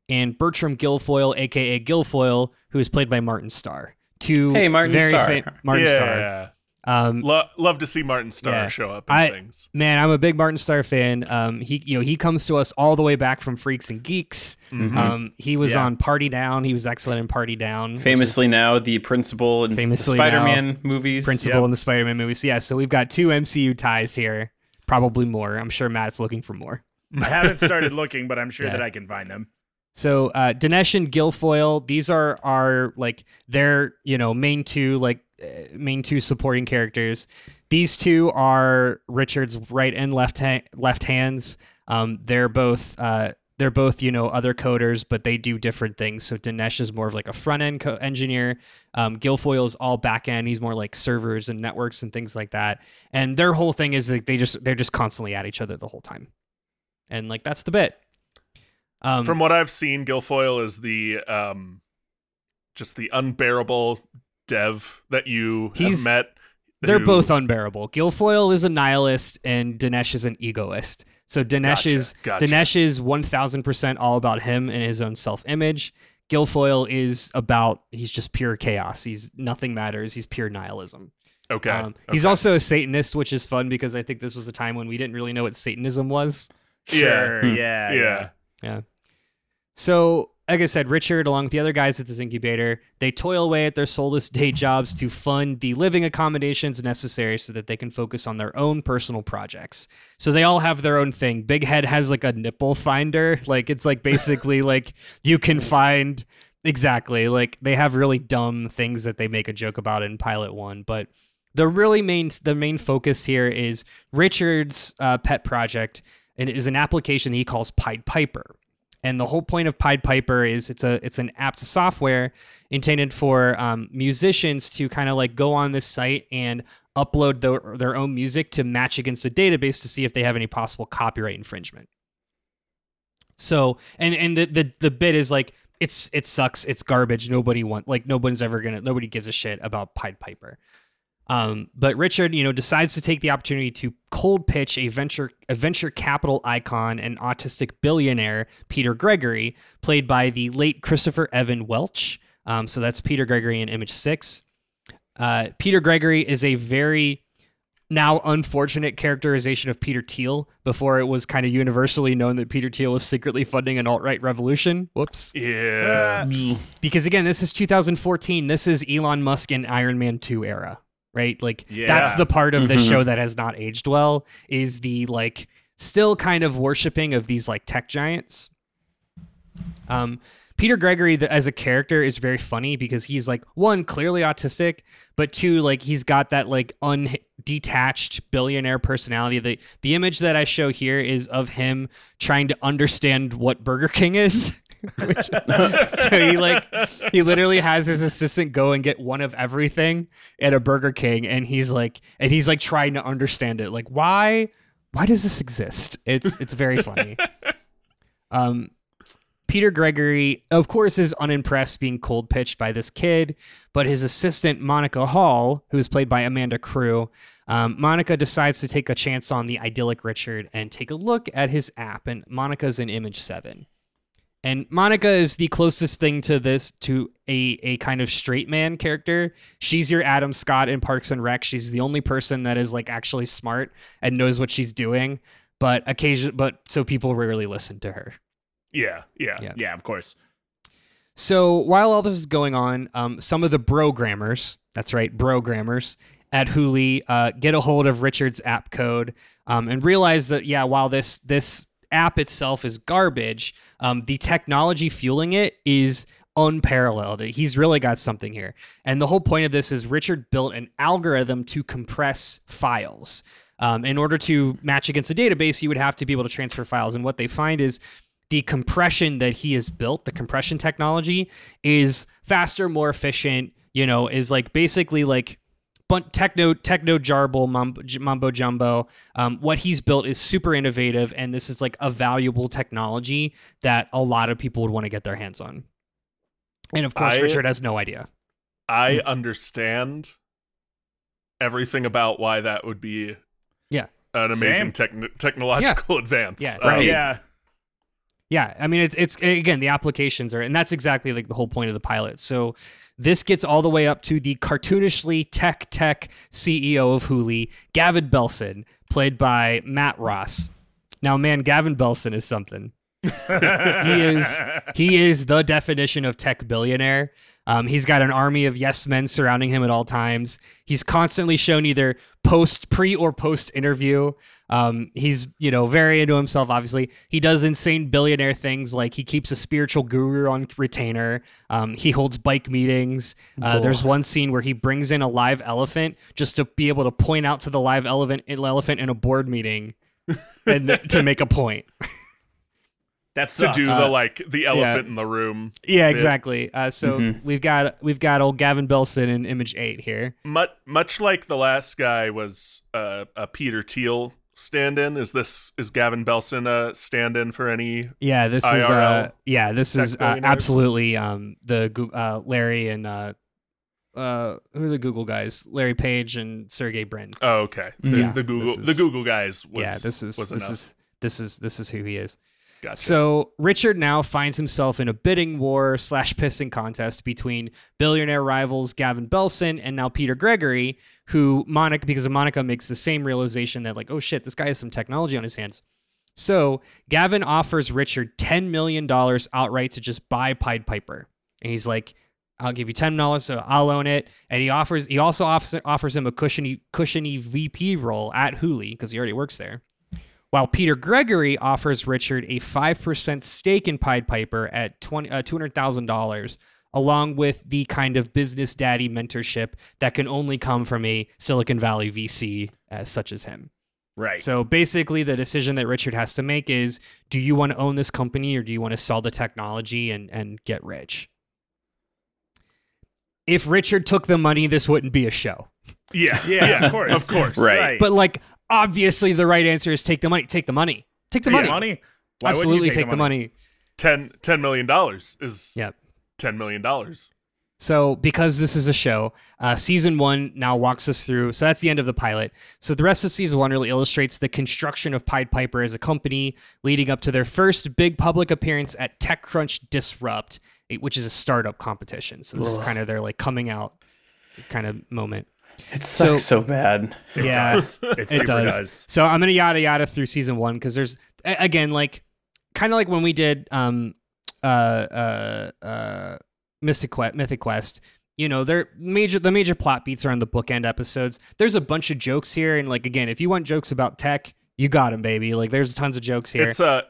and Bertram Gilfoyle, aka Gilfoyle, who is played by Martin Starr. Two Hey, Martin very Starr. fa- Martin yeah. Starr. Um, Lo- love to see Martin Starr Yeah. show up in I- things. man, I'm a big Martin Starr fan. Um, he, you know, he comes to us all the way back from Freaks and Geeks. Mhm. Um, he was Yeah. on Party Down. He was excellent in Party Down. which is Famously now the principal in Famously the Spider-Man movies. principal Yep. in the Spider-Man movies. Yeah, so we've got two MCU ties here. Probably more. I'm sure Matt's looking for more. I haven't started looking, but I'm sure Yeah. that I can find them. So uh, Dinesh and Gilfoyle, these are our like their you know main two like uh, main two supporting characters. These two are Richard's right and left ha- left hands. Um, they're both uh, they're both you know other coders, but they do different things. So Dinesh is more of like a front end co- engineer. Um, Gilfoyle is all back end. He's more like servers and networks and things like that. And their whole thing is like they just they're just constantly at each other the whole time, and like that's the bit. Um, From what I've seen, Gilfoyle is the um, just the unbearable dev that you He's- have met. They're who- both unbearable. Gilfoyle is a nihilist and Dinesh is an egoist. So Dinesh Gotcha, is gotcha. Dinesh is one thousand percent all about him and his own self image. Gilfoyle is about he's just pure chaos. He's nothing matters. He's pure nihilism. Okay. Um, He's okay. also a Satanist, which is fun because I think this was a time when we didn't really know what Satanism was. Yeah. Sure. Hmm. Yeah. yeah. Yeah. So, like I said, Richard, along with the other guys at this incubator, they toil away at their soulless day jobs to fund the living accommodations necessary so that they can focus on their own personal projects. So they all have their own thing. Big Head has like a nipple finder. Like it's like basically like you can find exactly like they have really dumb things that they make a joke about in pilot one, but the really main the main focus here is Richard's uh, pet project and it is an application he calls Pied Piper. And the whole point of Pied Piper is it's a it's an app software intended for um, musicians to kind of like go on this site and upload their, their own music to match against a database to see if they have any possible copyright infringement. So and and the the, the bit is like it's it sucks it's garbage nobody want like nobody's ever gonna nobody gives a shit about Pied Piper. Um, but Richard, you know, decides to take the opportunity to cold pitch a venture a venture capital icon and autistic billionaire Peter Gregory, played by the late Christopher Evan Welch. Um, so that's Peter Gregory in Image Six. Uh, Peter Gregory is a very now unfortunate characterization of Peter Thiel. Before it was kind of universally known that Peter Thiel was secretly funding an alt right revolution. Whoops. Yeah. Because again, this is 2014. This is Elon Musk and Iron Man 2 era, right? Like Yeah. that's the part of the Mhm. show that has not aged well is the like still kind of worshiping of these like tech giants. Um Peter Gregory the, as a character is very funny because he's like one clearly autistic, but two like he's got that like undetached billionaire personality. The the image that I show here is of him trying to understand what Burger King is. Which, so he like he literally has his assistant go and get one of everything at a Burger King, and he's like, and he's like trying to understand it. Like, why, why does this exist? It's it's very funny. Um, Peter Gregory, of course, is unimpressed being cold pitched by this kid, but his assistant Monica Hall, who is played by Amanda Crew, um, Monica decides to take a chance on the idyllic Richard and take a look at his app. And Monica's in Image Seven. And Monica is the closest thing to this to a a kind of straight man character. She's your Adam Scott in Parks and Rec. She's the only person that is like actually smart and knows what she's doing. But occasion, but so people rarely listen to her. Yeah. Yeah. Yeah. Yeah, of course. So while all this is going on, um, some of the programmers, that's right, programmers at Hooli, uh, get a hold of Richard's app code um, and realize that yeah, while this this app itself is garbage. Um, the technology fueling it is unparalleled. He's really got something here. And the whole point of this is Richard built an algorithm to compress files. Um, in order to match against a database, you would have to be able to transfer files. And what they find is the compression that he has built, the compression technology, is faster, more efficient. You know, is like basically like techno techno jarble mumbo, mumbo jumbo. Um, what he's built is super innovative, and this is like a valuable technology that a lot of people would want to get their hands on. And of course, I, Richard has no idea. I hmm. understand everything about why that would be yeah an amazing techn- technological yeah. advance. Yeah, um, yeah. Yeah, I mean it's it's again the applications are and that's exactly like the whole point of the pilot. So this gets all the way up to the cartoonishly tech tech CEO of Hooli, Gavin Belson, played by Matt Ross. Now, man, Gavin Belson is something. he is he is the definition of tech billionaire. Um, he's got an army of yes men surrounding him at all times. He's constantly shown either post, pre, or post interview. Um, he's you know very into himself. Obviously, he does insane billionaire things like he keeps a spiritual guru on retainer. Um, he holds bike meetings. Uh, there's one scene where he brings in a live elephant just to be able to point out to the live elephant elephant in a board meeting and to make a point. That's to do the like the elephant yeah. in the room. Yeah, exactly. Uh, so mm-hmm. we've got we've got old Gavin Belson in Image Eight here. Much much like the last guy was uh, a Peter Thiel stand-in. Is this is Gavin Belson a stand-in for any? Yeah, this IRL is uh, yeah, this is uh, absolutely um the uh, Larry and uh uh who are the Google guys? Larry Page and Sergey Brin. Oh, okay. The, yeah, the Google is, the Google guys. Was, yeah, this is this enough. is this is this is who he is. Gotcha. So Richard now finds himself in a bidding war slash pissing contest between billionaire rivals Gavin Belson and now Peter Gregory, who Monica, because of Monica, makes the same realization that like, oh shit, this guy has some technology on his hands. So Gavin offers Richard ten million dollars outright to just buy Pied Piper, and he's like, "I'll give you ten dollars, so I'll own it." And he offers, he also offers, offers him a cushiony, cushiony VP role at Hooli because he already works there while Peter Gregory offers Richard a 5% stake in Pied Piper at uh, $200,000, along with the kind of business daddy mentorship that can only come from a Silicon Valley VC as such as him. Right. So basically, the decision that Richard has to make is do you want to own this company or do you want to sell the technology and, and get rich? If Richard took the money, this wouldn't be a show. Yeah, yeah, yeah of course, of course, right. But like, obviously the right answer is take the money. Take the money. Take the money. The money. Why Absolutely take, take, the money? money. 10, $10 million is yep. 10 million. dollars. So, because this is a show, uh, season one now walks us through. So, that's the end of the pilot. So, the rest of season one really illustrates the construction of Pied Piper as a company, leading up to their first big public appearance at TechCrunch Disrupt, which is a startup competition. So, this Ugh. is kind of their like coming out kind of moment. It sucks so, so bad. It yeah, does. It, it does. does. So I'm gonna yada yada through season one because there's again like kind of like when we did um uh uh uh Mystic Quest, Mythic Quest. You know, they're major. The major plot beats are on the bookend episodes. There's a bunch of jokes here, and like again, if you want jokes about tech, you got them, baby. Like there's tons of jokes here. It's a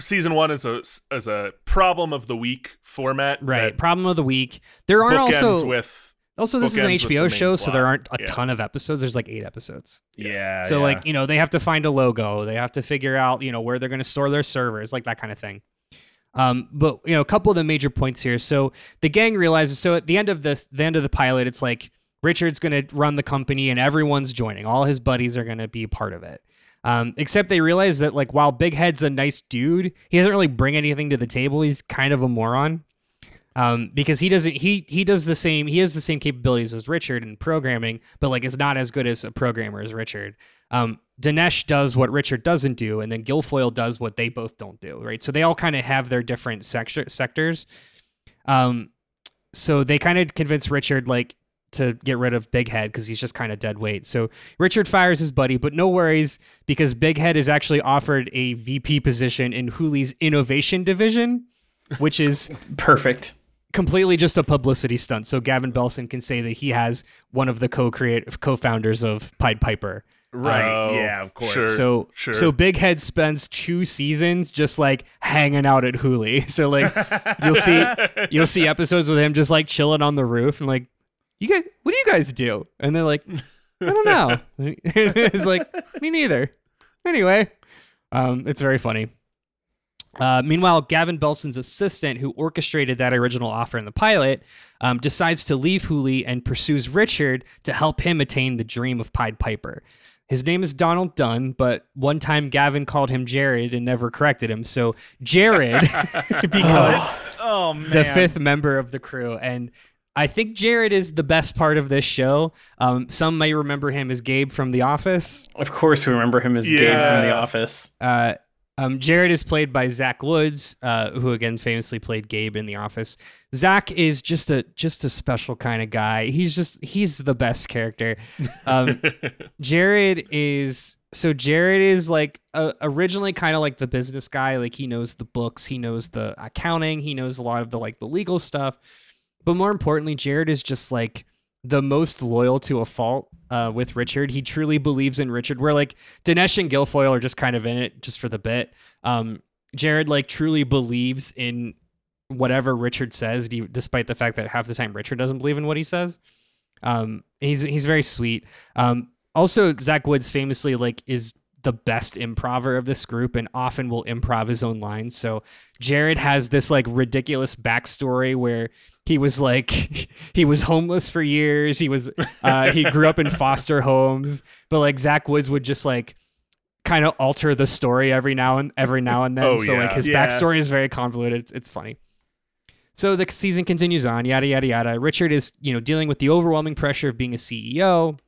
season one is a as a problem of the week format. Right, problem of the week. There are also with also, this is an HBO show, so there aren't a yeah. ton of episodes. There's like eight episodes. Yeah. So yeah. like you know they have to find a logo. They have to figure out you know where they're going to store their servers, like that kind of thing. Um, but you know a couple of the major points here. So the gang realizes. So at the end of this, the end of the pilot, it's like Richard's going to run the company and everyone's joining. All his buddies are going to be part of it. Um, except they realize that like while Big Head's a nice dude, he doesn't really bring anything to the table. He's kind of a moron um, because he doesn't he he does the same he has the same capabilities as Richard in programming, but like is not as good as a programmer as Richard. Um, Dinesh does what Richard doesn't do, and then Gilfoyle does what they both don't do, right? So they all kind of have their different sector sectors. Um, so they kind of convince Richard like to get rid of Big Head because he's just kind of dead weight. So Richard fires his buddy, but no worries because Big Head is actually offered a VP position in Hooli's innovation division, which is perfect completely just a publicity stunt. So Gavin Belson can say that he has one of the co-create co-founders of Pied Piper. Right. Oh, yeah, of course. sure. So sure. so Big Head spends two seasons just like hanging out at Hooli. So like you'll see you'll see episodes with him just like chilling on the roof and like you guys what do you guys do? And they're like I don't know. it's like me neither. Anyway, um it's very funny. Uh, meanwhile, Gavin Belson's assistant, who orchestrated that original offer in the pilot, um, decides to leave Hooli and pursues Richard to help him attain the dream of Pied Piper. His name is Donald Dunn, but one time Gavin called him Jared and never corrected him. So Jared becomes oh man. the fifth member of the crew. And I think Jared is the best part of this show. Um, some may remember him as Gabe from The Office. Of course, we remember him as Gabe from The Office. Uh, um, Jared is played by Zach Woods, uh, who again famously played Gabe in The Office. Zach is just a just a special kind of guy. He's just he's the best character. Um, Jared is so Jared is like uh, originally kind of like the business guy. Like he knows the books, he knows the accounting, he knows a lot of the like the legal stuff. But more importantly, Jared is just like the most loyal to a fault uh, with Richard. He truly believes in Richard. Where like Dinesh and Gilfoyle are just kind of in it just for the bit. Um, Jared like truly believes in whatever Richard says, despite the fact that half the time Richard doesn't believe in what he says. Um, he's he's very sweet. Um, also, Zach Woods famously like is the best improver of this group and often will improv his own lines. So Jared has this like ridiculous backstory where he was like he was homeless for years. He was uh, he grew up in foster homes, but like Zach Woods would just like kind of alter the story every now and every now and then. Oh, so like his Yeah. backstory is very convoluted. It's, it's funny. So the season continues on, yada yada yada. Richard is, you know, dealing with the overwhelming pressure of being a CEO.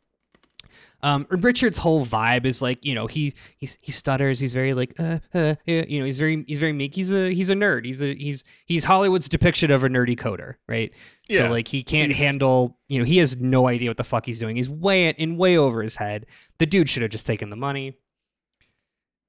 Um, Richard's whole vibe is like, you know, he he's, he stutters. He's very like, uh, uh, you know, he's very he's very meek. He's a he's a nerd. He's a he's he's Hollywood's depiction of a nerdy coder, right? Yeah. So like he can't He's- handle, you know, he has no idea what the fuck he's doing. He's way in way over his head. The dude should have just taken the money.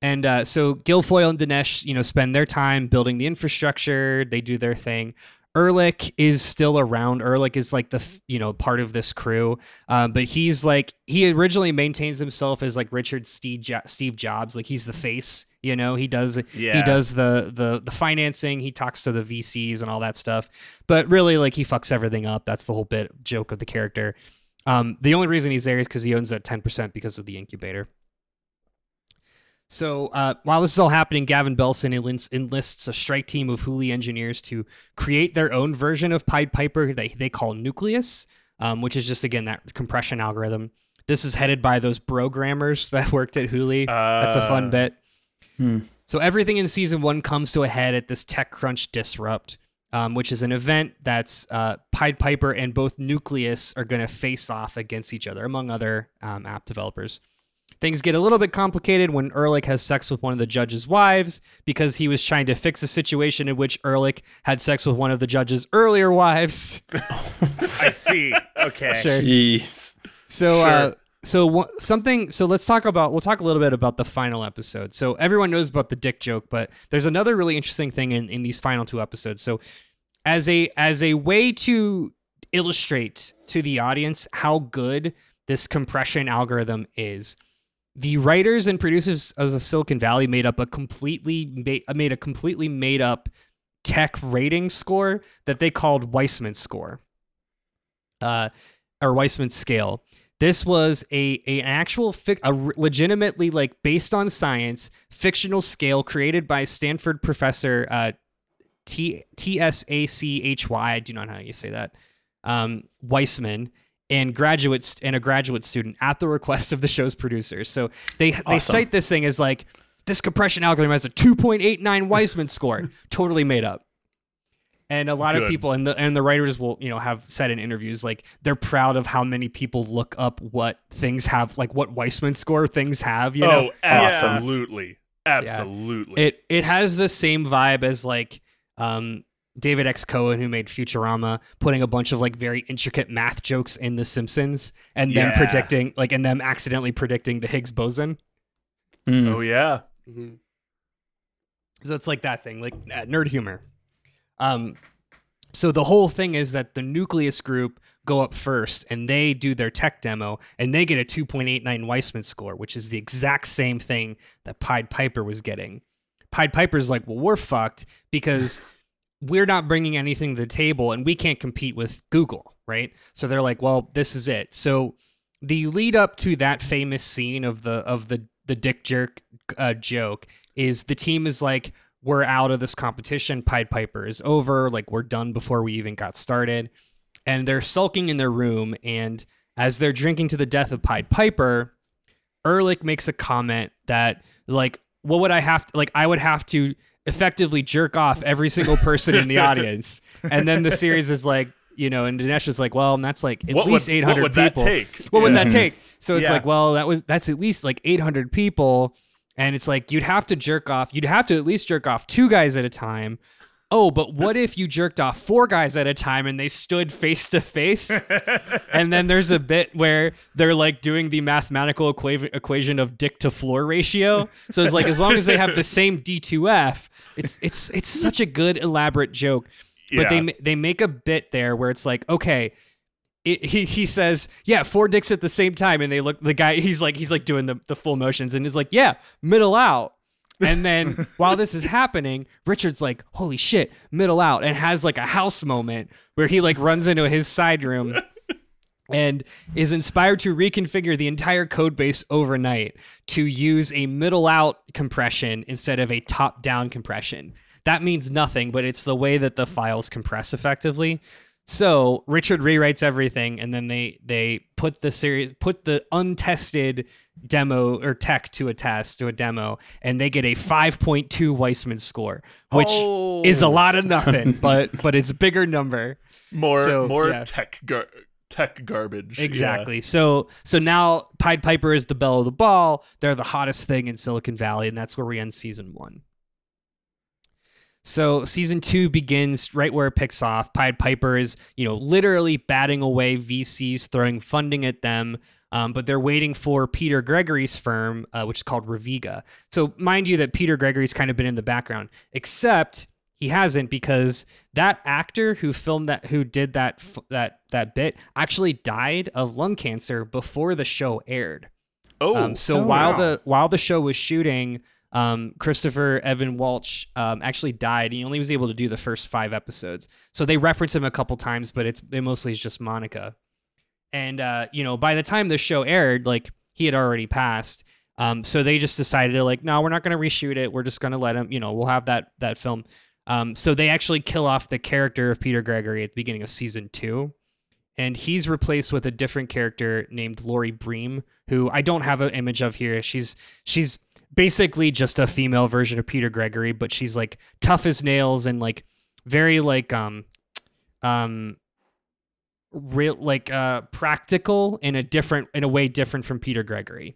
And uh, so Gilfoyle and Dinesh, you know, spend their time building the infrastructure. They do their thing. Erlich is still around. Erlich is like the you know part of this crew, um, but he's like he originally maintains himself as like Richard Steve, jo- Steve Jobs, like he's the face. You know, he does he does the the the financing. He talks to the VCs and all that stuff. But really, like he fucks everything up. That's the whole bit joke of the character. Um, the only reason he's there is because he owns that ten percent because of the incubator. So uh, while this is all happening, Gavin Belson enlists, enlists a strike team of Hooli engineers to create their own version of Pied Piper that they call Nucleus, um, which is just again that compression algorithm. This is headed by those programmers that worked at Hooli. That's a fun Uh, bit. Hmm. So everything in season one comes to a head at this TechCrunch Disrupt, um, which is an event that's uh, Pied Piper and both Nucleus are going to face off against each other, among other um, app developers. Things get a little bit complicated when Erlich has sex with one of the judge's wives because he was trying to fix a situation in which Erlich had sex with one of the judge's earlier wives. I see. Okay. Sure. Jeez. So, Sure. uh, so wha- something. So let's talk about. We'll talk a little bit about the final episode. So everyone knows about the dick joke, but there's another really interesting thing in in these final two episodes. So, as a as a way to illustrate to the audience how good this compression algorithm is. The writers and producers of Silicon Valley made up a completely made, made a completely made up tech rating score that they called Weissman score. Uh, or Weissman scale. This was a, a an actual fic, a legitimately like based on science fictional scale created by Stanford professor uh, T T S A C H Y. I do not know how you say that. Um, Weissman and graduates and a graduate student at the request of the show's producers. So they they cite this thing as like this compression algorithm has a 2.89 Weissman score, totally made up. And a lot of people and the and the writers will you know have said in interviews like they're proud of how many people look up what things have like what Weissman score things have. You know, oh, absolutely, absolutely. it it has the same vibe as like um David X Cohen who made Futurama putting a bunch of like very intricate math jokes in The Simpsons and then Yes. predicting like and them accidentally predicting the Higgs boson. Hmm. oh yeah. So it's like that thing, like uh, nerd humor. Um, So the whole thing is that the nucleus group go up first and they do their tech demo and they get a 2.89 Weissman score, which is the exact same thing that Pied Piper was getting. Pied Piper's like, well, we're fucked because we're not bringing anything to the table and we can't compete with Google, right? So they're like, well, this is it. So the lead up to that famous scene of the of the the dick jerk uh, joke is the team is like, we're out of this competition. Pied Piper is over. Like we're done before we even got started. And they're sulking in their room. And as they're drinking to the death of Pied Piper, Erlich makes a comment that like, what would I have to like? I would have to effectively jerk off every single person in the audience. And then the series is like, you know, and Dinesh is like, well, and that's like at What least would- 800 what would that people. take? What would that take? So it's Yeah. like, well, that was that's at least like 800 people, and it's like you'd have to jerk off. You'd have to at least jerk off two guys at a time. Oh, but what if you jerked off four guys at a time and they stood face to face? And then there's a bit where they're like doing the mathematical equa- equation of dick to floor ratio. So it's like as long as they have the same D2F, it's it's it's such a good elaborate joke. But they Yeah. they make a bit there where it's like, okay, it, he he says, yeah, four dicks at the same time, and they look the guy. He's like he's like doing the the full motions, and he's like, yeah, middle out. And then while this is happening, Richard's like, holy shit, middle out, and has like a house moment where he like runs into his side room and is inspired to reconfigure the entire code base overnight to use a middle out compression instead of a top down compression. That means nothing, but it's the way that the files compress effectively. So Richard rewrites everything, and then they they put the series put the untested demo or tech to a test to a demo, and they get a 5.2 Weissman score, which Oh. is a lot of nothing, but but it's a bigger number. More So, more yeah. tech gar- tech garbage. Yeah. Exactly. So so now Pied Piper is the belle of the ball. They're the hottest thing in Silicon Valley, and that's where we end season one. So season two begins right where it picks off. Pied Piper is, you know, literally batting away VCs, throwing funding at them. Um, but they're waiting for Peter Gregory's firm, uh, which is called Raviga. So mind you that Peter Gregory's kind of been in the background, except he hasn't because that actor who filmed that, who did that f- that that bit, actually died of lung cancer before the show aired. Oh, Um, so Oh, while wow. the while the show was shooting, um, Christopher Evan Welch um, actually died. He only was able to do the first five episodes. So they reference him a couple times, but it's it mostly is just Monica. And uh, you know, by the time the show aired, like he had already passed. Um, so they just decided to like, no, we're not going to reshoot it. We're just going to let him. You know, we'll have that that film. Um, so they actually kill off the character of Peter Gregory at the beginning of season two and he's replaced with a different character named Laurie Bream, who I don't have an image of here. She's she's basically just a female version of Peter Gregory, but she's like tough as nails and like very like um um real like uh practical in a different in a way different from Peter Gregory.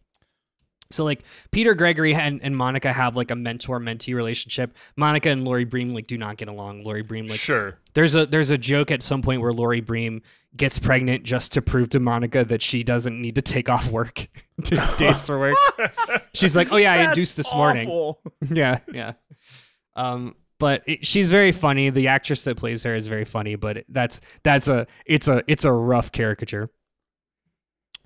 So like Peter Gregory and, and Monica have like a mentor mentee relationship. Monica and Laurie Bream like do not get along. Laurie Bream like sure. there's a there's a joke at some point where Laurie Bream gets pregnant just to prove to Monica that she doesn't need to take off work to days for work. She's like, "Oh yeah, I induced this morning." yeah, yeah. Um, but it, she's very funny. The actress that plays her is very funny. But that's that's a it's a it's a rough caricature.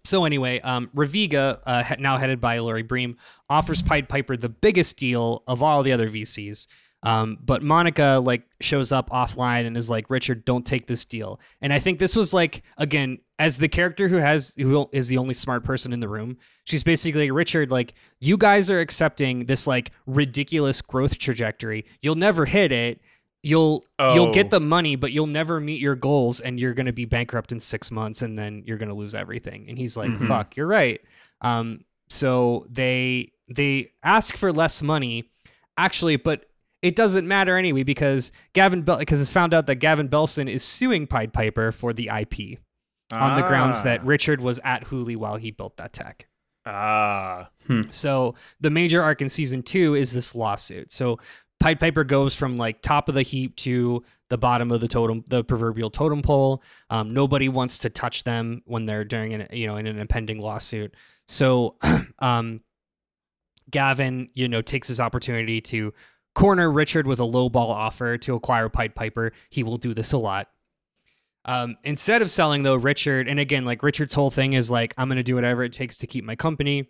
So anyway, um, Raviga, uh, now headed by Laurie Bream, offers Pied Piper the biggest deal of all the other VCs. Um, but Monica like shows up offline and is like, Richard, don't take this deal. And I think this was like, again, as the character who has who is the only smart person in the room, she's basically like, Richard, like you guys are accepting this like ridiculous growth trajectory. You'll never hit it. You'll you'll Oh. get the money, but you'll never meet your goals, and you're gonna be bankrupt in six months, and then you're gonna lose everything. And he's like, Mhm. "Fuck, you're right." Um, so they they ask for less money, actually, but it doesn't matter anyway because Gavin Bel because it's found out that Gavin Belson is suing Pied Piper for the IP on the grounds that Ah. Richard was at Hooli while he built that tech. Ah, So the major arc in season two is this lawsuit. So Pied Piper goes from like top of the heap to the bottom of the totem, the proverbial totem pole. Um, nobody wants to touch them when they're during an you know in an impending lawsuit. So um, Gavin, you know, takes this opportunity to corner Richard with a lowball offer to acquire Pied Piper. He will do this a lot. Um, instead of selling though, Richard, and again, like Richard's whole thing is like, I'm going to do whatever it takes to keep my company.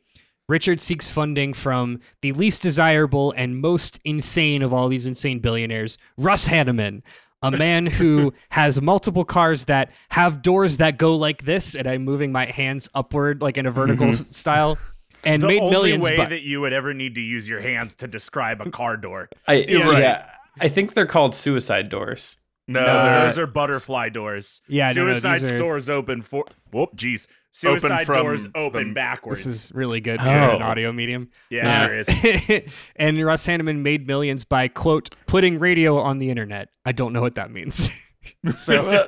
Richard seeks funding from the least desirable and most insane of all these insane billionaires, Russ Hanneman, a man who has multiple cars that have doors that go like this, and I'm moving my hands upward like in a vertical Mhm. style, and the made only millions. way bu- that you would ever need to use your hands to describe a car door. I, You're right. Yeah, I think they're called suicide doors. No, No, those are butterfly doors. Yeah, no, no, suicide are- doors open for. Whoop, jeez. Suicide from doors open the- backwards. this is really good for Oh. an audio medium. yeah, Uh, sure is. and Russ Hanneman made millions by quote putting radio on the internet. I don't know what that means. so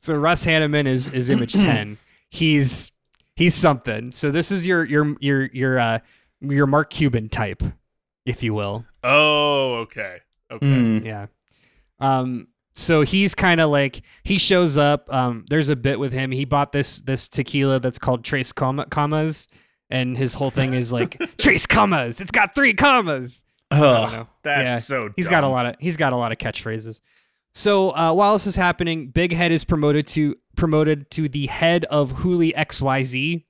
so Russ Hanneman is is image 10. He's he's something. So this is your your your your uh your Mark Cuban type, if you will. Oh, okay. Okay. Hmm. Yeah. Um so he's kind of like he shows up um there's a bit with him. He bought this this tequila that's called Tres comma, commas and his whole thing is like Tres commas. It's got 3 commas. Oh, don't Ugh. know. That's Yeah. so. He's got a lot of he's got a lot of catchphrases. So uh, while this is happening, Big Head is promoted to promoted to the head of Hooli XYZ.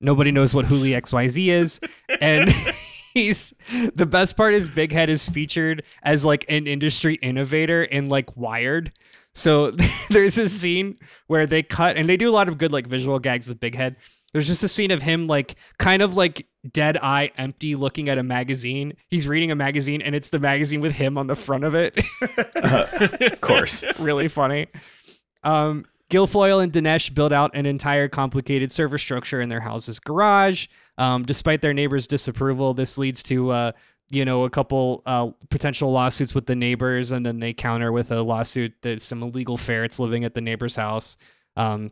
Nobody knows what Hooli XYZ is, and he's the best part is Big Head is featured as like an industry innovator in like Wired. So there's a scene where they cut and they do a lot of good like visual gags with Big Head. There's just a scene of him like kind of like dead eye empty looking at a magazine. He's reading a magazine and it's the magazine with him on the front of it. of course. really funny. Um, Gilfoyle and Dinesh build out an entire complicated server structure in their house's garage. Um, despite their neighbors' disapproval, this leads to uh, you know a couple uh, potential lawsuits with the neighbors, and then they counter with a lawsuit that some illegal ferrets living at the neighbor's house. Um,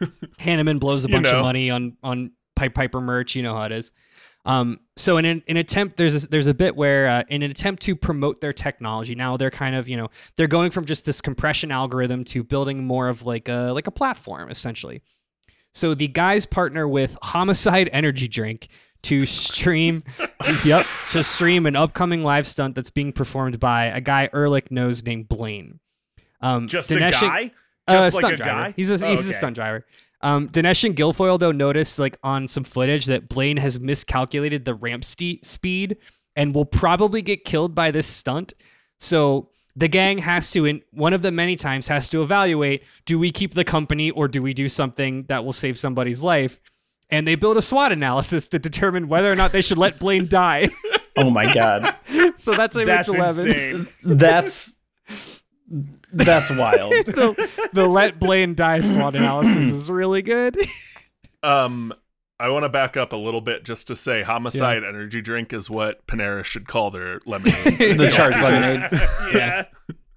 Hanneman blows a You bunch know. of money on on Pied Piper merch. You know how it is. Um, so in an, an attempt, there's a, there's a bit where uh, in an attempt to promote their technology, now they're kind of you know they're going from just this compression algorithm to building more of like a like a platform essentially. So the guys partner with Homicide Energy Drink to stream, yep, to stream an upcoming live stunt that's being performed by a guy Erlich knows named Blaine. Um, Just Dinesh a guy. uh, Just like a driver. guy. He's a, Oh, he's a stunt driver. Um, Dinesh and Gilfoyle though noticed like on some footage that Blaine has miscalculated the ramp ste- speed and will probably get killed by this stunt. So the gang has to, in one of the many times, has to evaluate: do we keep the company or do we do something that will save somebody's life? And they build a SWOT analysis to determine whether or not they should let Blaine die. Oh my god. so that's image That's eleven. insane. That's that's wild. the, the let Blaine die SWOT analysis is really good. Um, I want to back up a little bit just to say Homicide Energy Drink is what Panera should call their lemonade. The charged lemonade. yeah.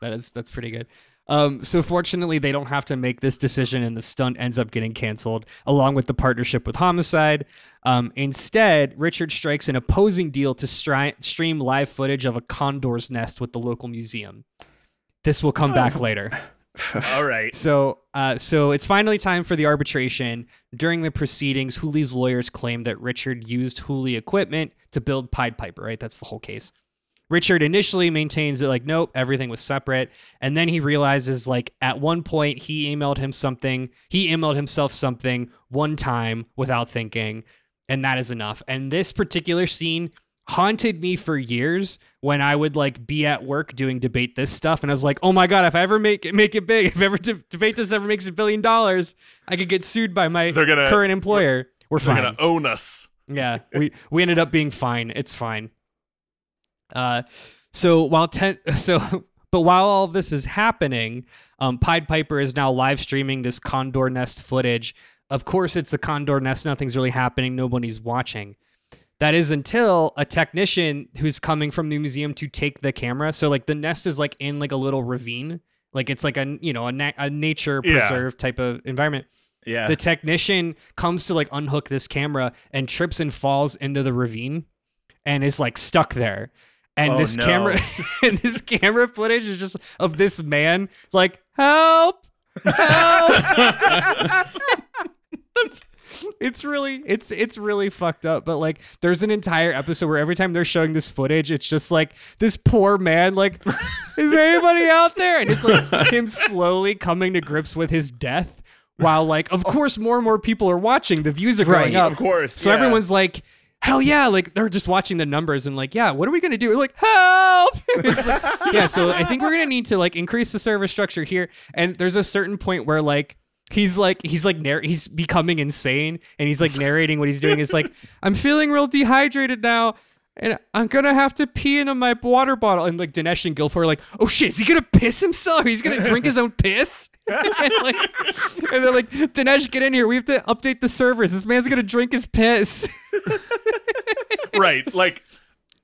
That is that's pretty good. Um, so fortunately, they don't have to make this decision, and the stunt ends up getting canceled along with the partnership with Homicide. Um, instead, Richard strikes an opposing deal to stri- stream live footage of a condor's nest with the local museum. This will come back later. All right. So, uh, so it's finally time for the arbitration. During the proceedings, Hooli's lawyers claim that Richard used Hooley equipment to build Pied Piper. Right, that's the whole case. Richard initially maintains that like, nope, everything was separate, and then he realizes like at one point he emailed him something, he emailed himself something one time without thinking, and that is enough. And this particular scene haunted me for years when I would like be at work doing debate this stuff, and I was like, oh my god, if I ever make it make it big, if ever de- debate this ever makes a billion dollars, I could get sued by my They're gonna- current employer. We're fine. They're gonna own us. Yeah, we we ended up being fine. It's fine. Uh, so while ten, so but while all of this is happening, um, Pied Piper is now live streaming this condor nest footage. Of course, it's a condor nest. Nothing's really happening. Nobody's watching. That is until a technician who's coming from the museum to take the camera. So like the nest is like in like a little ravine, like it's like a you know a, na- a nature Yeah. preserve type of environment Yeah. the technician comes to like unhook this camera and trips and falls into the ravine and is like stuck there and Oh, this no. camera and this camera footage is just of this man like help help it's really it's it's really fucked up but like there's an entire episode where every time they're showing this footage it's just like this poor man like is anybody out there? And it's like him slowly coming to grips with his death while like of course more and more people are watching. The views are going Right, up. of course. so yeah. everyone's like hell yeah like they're just watching the numbers and like yeah what are we gonna do? We're like help! Like- yeah so i think we're gonna need to like increase the server structure here. And there's a certain point where like he's like he's like narr- he's becoming insane and he's like narrating what he's doing is like i'm feeling real dehydrated now and I'm gonna have to pee into my water bottle. And like Dinesh and Gilfoyle are like, oh shit, is he gonna piss himself? He's gonna drink his own piss? and, like, and they're like, Dinesh, get in here. We have to update the servers. This man's gonna drink his piss. right like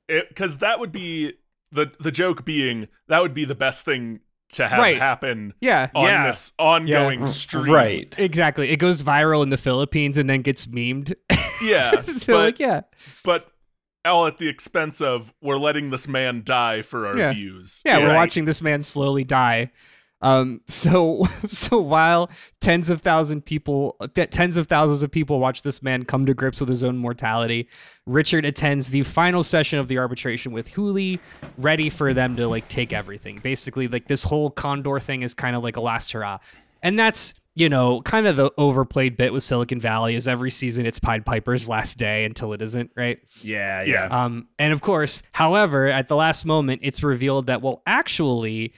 because that would be the the joke being that would be the best thing to have Right. happen yeah. on Yeah. this ongoing Yeah. stream Right. Exactly. It goes viral in the Philippines and then gets memed. yeah so but like, yeah. but all at the expense of we're letting this man die for our Yeah. views Yeah, we're watching this man slowly die. Um, so so while tens of thousand people, th- tens of thousands of people watch this man come to grips with his own mortality, Richard attends the final session of the arbitration with Hooli, ready for them to like take everything. Basically, like this whole Condor thing is kind of like a last hurrah, and that's you know kind of the overplayed bit with Silicon Valley is every season it's Pied Piper's last day until it isn't, right? yeah, Yeah. yeah. Um, and of course, however, at the last moment, it's revealed that well, actually,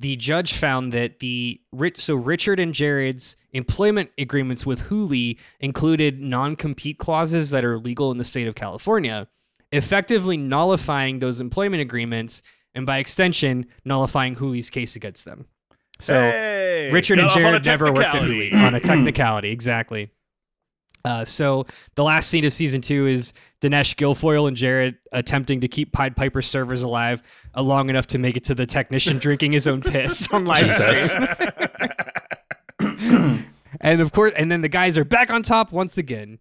the judge found that the so Richard and Jared's employment agreements with Hooli included non-compete clauses that are legal in the state of California, effectively nullifying those employment agreements and by extension nullifying Hooli's case against them. So Hey, Richard and off on a Jared never worked at. Hooli on a technicality, exactly. Uh, so the last scene of season two is Dinesh Gilfoyle and Jared attempting to keep Pied Piper servers alive uh, long enough to make it to the technician drinking his own piss on live stream. and of course, and then the guys are back on top once again.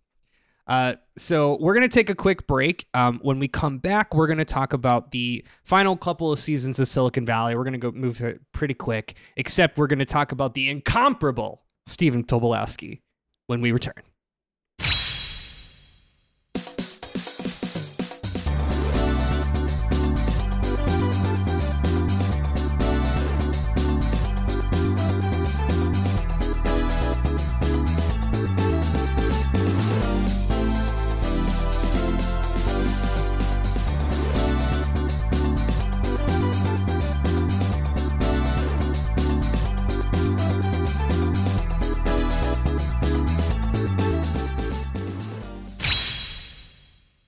Uh, so we're gonna take a quick break. Um, when we come back, we're gonna talk about the final couple of seasons of Silicon Valley. We're gonna go move it pretty quick, except we're gonna talk about the incomparable Stephen Tobolowsky when we return.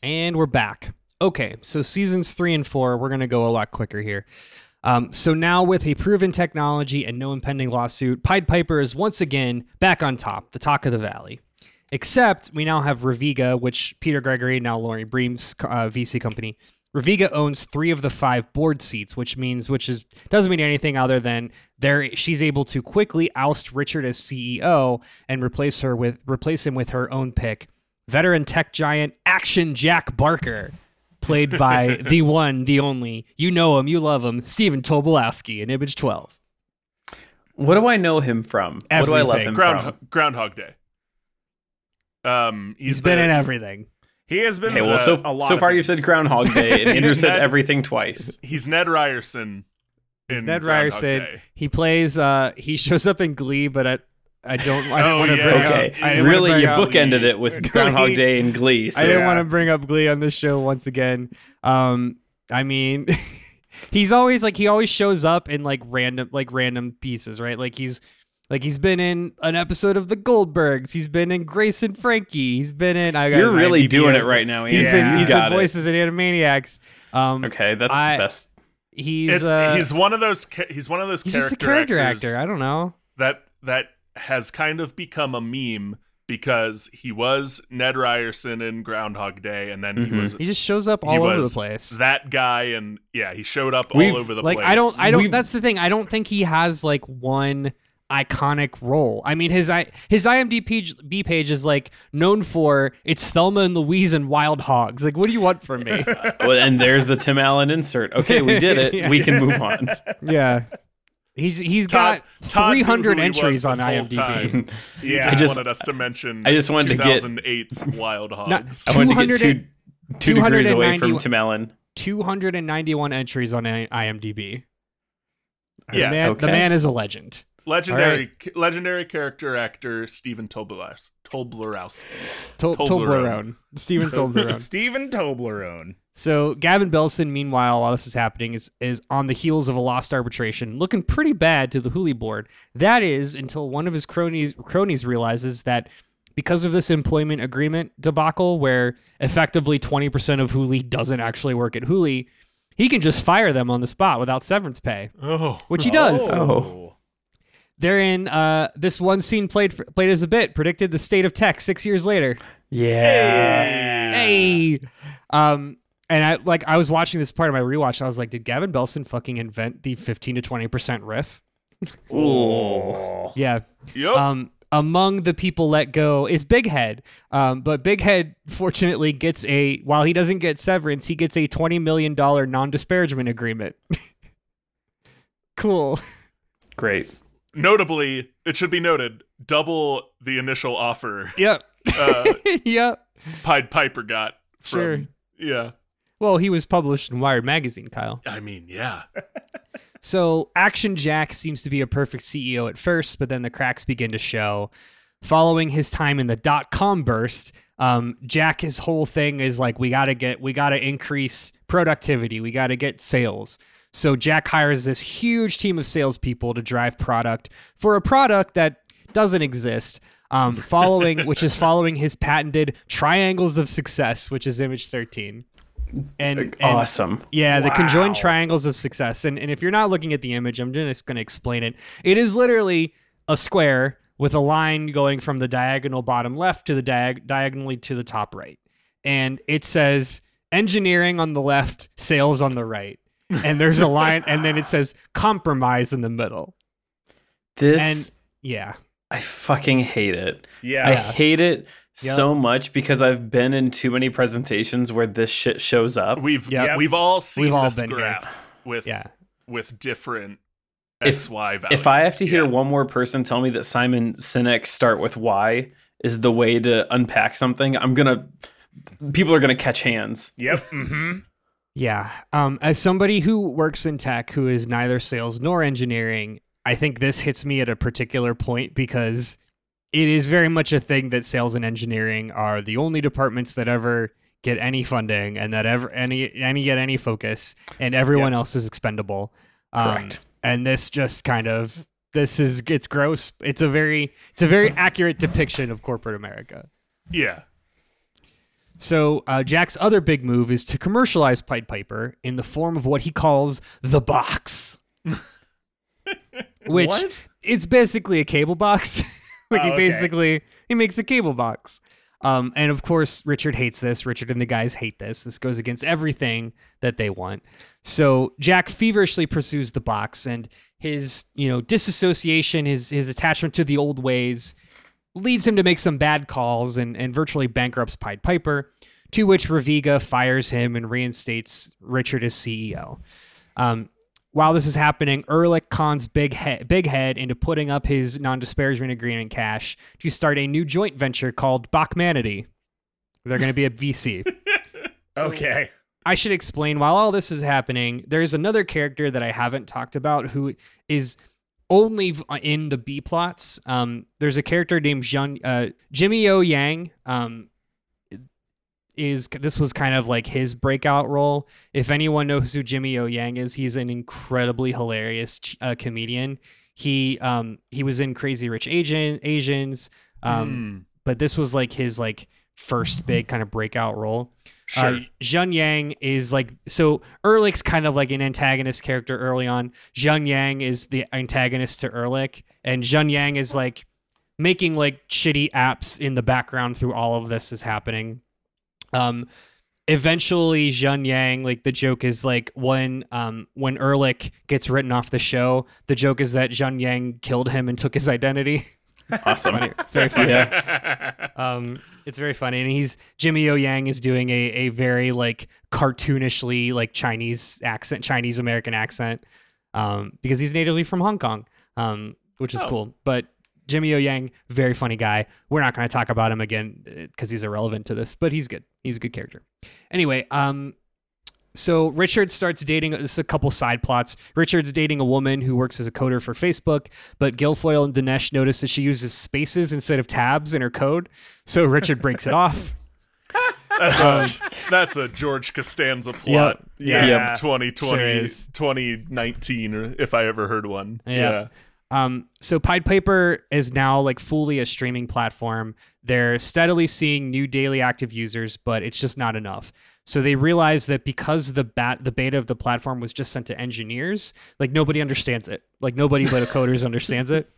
And we're back. Okay, so seasons three and four, we're going to go a lot quicker here. Um, so now, with a proven technology and no impending lawsuit, Pied Piper is once again back on top, the talk of the valley. Except we now have Raviga, which Peter Gregory, now Laurie Bream's uh, VC company. Raviga owns three of the five board seats, which means which is doesn't mean anything other than there she's able to quickly oust Richard as CEO and replace her with replace him with her own pick, veteran tech giant Action Jack Barker, played by the one, the only, you know him, you love him, Stephen Tobolowsky in Image 12. What do I know him from? What do I love him Ground, from? Groundhog Day. Um, he's been the- in everything. he has been Okay, well, so a lot so far you've said Groundhog Day, and Andrew said Ned- everything twice. He's Ned Ryerson. He's Ned Groundhog Ryerson. Day. He plays. Uh, he shows up in Glee, but I, I don't. I didn't Oh, want to yeah. bring Okay, up. I didn't really, bring you up- bookended it with Glee. Groundhog Day and Glee. So I didn't yeah. want to bring up Glee on this show once again. Um, I mean, he's always like he always shows up in like random like random pieces, right? Like he's like he's been in an episode of The Goldbergs. He's been in Grace and Frankie. He's been in. I got you're really IMDb doing it right now. He's Andrew. been he's got been it. voices in Animaniacs. Um, Okay, that's I- the best. he's It- uh, he's one of those. He's one of those he's character just a character actors actor. I don't know. that that has kind of become a meme because he was Ned Ryerson in Groundhog Day, and then Mhm. he was He just shows up all over the place. that guy, and yeah, he showed up We've- all over the like place. I don't I don't We've- that's the thing. I don't think he has like one iconic role. I mean his I his IMDb page, B page is like known for it's Thelma and Louise and Wild Hogs. Like what do you want from me? well, and there's the Tim Allen insert. Okay, we did it. Yeah. We can move on. yeah. He's he's Todd- got 300 who he entries on IMDb. time. He Yeah. just, I just- wanted us to mention. I just wanted to get- 2008's Wild Hogs. Not- I wanted to get 200 two, two degrees away from Tim Allen. 291 entries on IMDb. Yeah, the man, okay. the man is a legend. legendary legendary character actor Stephen Toblerous. Toblerowski. Tol- Toblerone. Toblerone. Stephen Toblerone. Stephen Toblerone. So Gavin Belson, meanwhile, while this is happening, is is on the heels of a lost arbitration, looking pretty bad to the Hooli board. That is until one of his cronies cronies realizes that because of this employment agreement debacle, where effectively twenty percent of Hooli doesn't actually work at Hooli, he can just fire them on the spot without severance pay, Oh, which he does. Oh. They're in uh, this one scene played for, played as a bit predicted the state of tech six years later. Yeah. Hey. Um and I like I was watching this part of my rewatch. I was like, did Gavin Belson fucking invent the 15 to 20% riff? Oh. Yeah. Yep. Um among the people let go is Big Head. Um, but Big Head fortunately gets a while he doesn't get severance, he gets a 20 million dollar non-disparagement agreement. cool. Great. Notably, it should be noted, double the initial offer Yep. uh, yep. Pied Piper got. From, Sure. Yeah. Well, he was published in Wired magazine, Kyle. I mean, yeah. So Action Jack seems to be a perfect CEO at first, but then the cracks begin to show. Following his time in the dot com burst, um, Jack his whole thing is like we gotta get we gotta increase productivity, we gotta get sales. So Jack hires this huge team of salespeople to drive product for a product that doesn't exist. Um, following which is following his patented triangles of success, which is image 13. And, and awesome. yeah, the conjoined triangles of success. And, and if you're not looking at the image, I'm just going to explain it. It is literally a square with a line going from the diagonal bottom left to the diag- diagonally to the top right. And it says engineering on the left, sales on the right. And there's a line, and then it says compromise in the middle. This And yeah, I fucking hate it. Yeah. I hate it Yep. so much because I've been in too many presentations where this shit shows up. We've Yep. we've all seen We've all this been here. graph with yeah. with different If- XY values. if I have to hear Yeah. one more person tell me that Simon Sinek start with Y is the way to unpack something, I'm gonna people are gonna catch hands. Yep. Mm-hmm. Yeah. Um, as somebody who works in tech who is neither sales nor engineering, I think this hits me at a particular point because it is very much a thing that sales and engineering are the only departments that ever get any funding and that ever any any get any focus and everyone else is expendable. Um, Correct. And this just kind of this is it's gross. It's a very it's a very accurate depiction of corporate America. yeah. So uh, Jack's other big move is to commercialize Pied Piper in the form of what he calls the box, which What? it's basically a cable box. like Oh, he okay. basically he makes a cable box. Um, and of course, Richard hates this. Richard and the guys hate this. This goes against everything that they want. So Jack feverishly pursues the box, and his you know disassociation, his his attachment to the old ways, leads him to make some bad calls and, and virtually bankrupts Pied Piper, to which Raviga fires him and reinstates Richard as CEO. Um, while this is happening, Erlich cons Big Head, Big Head into putting up his non-disparagement agreement cash to start a new joint venture called Bachmanity. They're going to be a VC. Okay. I should explain while all this is happening, there's another character that I haven't talked about who is only v- in the B plots. Um, there's a character named Jian, uh, Jimmy O Yang. Um, is this was kind of like his breakout role. If anyone knows who Jimmy O Yang is, he's an incredibly hilarious uh, comedian. He um he was in Crazy Rich Asian Asians. Um, Hmm. but this was like his like first big kind of breakout role. Sure. Uh, Yang is like so Erlich's kind of like an antagonist character early on. Jian Yang is the antagonist to Erlich, and Jian Yang is like making like shitty apps in the background through all of this is happening. Um eventually Jian Yang, like the joke is like when um when Erlich gets written off the show, the joke is that Jian Yang killed him and took his identity. Awesome. It's very funny. Yeah. Um, it's very funny, and he's Jimmy O Yang is doing a a very like cartoonishly like Chinese accent, Chinese American accent. um, because he's natively from Hong Kong, um, which is Oh. cool. But Jimmy O Yang, very funny guy. We're not going to talk about him again because he's irrelevant to this, but he's good. He's a good character. Anyway, um, so Richard starts dating. This is a couple side plots. Richard's dating a woman who works as a coder for Facebook, but Gilfoyle and Dinesh notice that she uses spaces instead of tabs in her code. So Richard breaks it off. That's a that's a George Costanza plot. Yeah. Yeah, 2020, Sure 2019, or if I ever heard one. Yeah. Yeah. Um, so Pied Piper is now like fully a streaming platform. They're steadily seeing new daily active users, but it's just not enough. So they realize that because the bat the beta of the platform was just sent to engineers, like nobody understands it. Like nobody but coders understands it.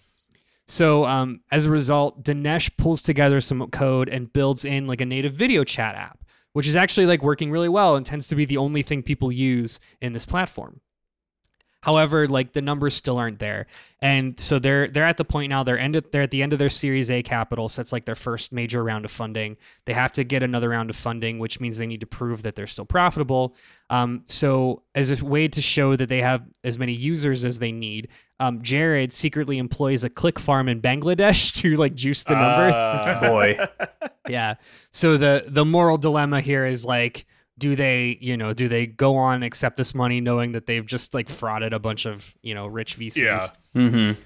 So um, as a result, Dinesh pulls together some code and builds in like a native video chat app, which is actually like working really well and tends to be the only thing people use in this platform. However, like the numbers still aren't there, and so they're they're at the point now. They're end they're at the end of their Series A capital, so it's like their first major round of funding. They have to get another round of funding, which means they need to prove that they're still profitable. Um, so as a way to show that they have as many users as they need, um, Jared secretly employs a click farm in Bangladesh to like juice the numbers. Ah. Boy. yeah. So the the moral dilemma here is like do they, you know, do they go on and accept this money knowing that they've just like frauded a bunch of, you know, rich VCs? Yeah. Mm-hmm.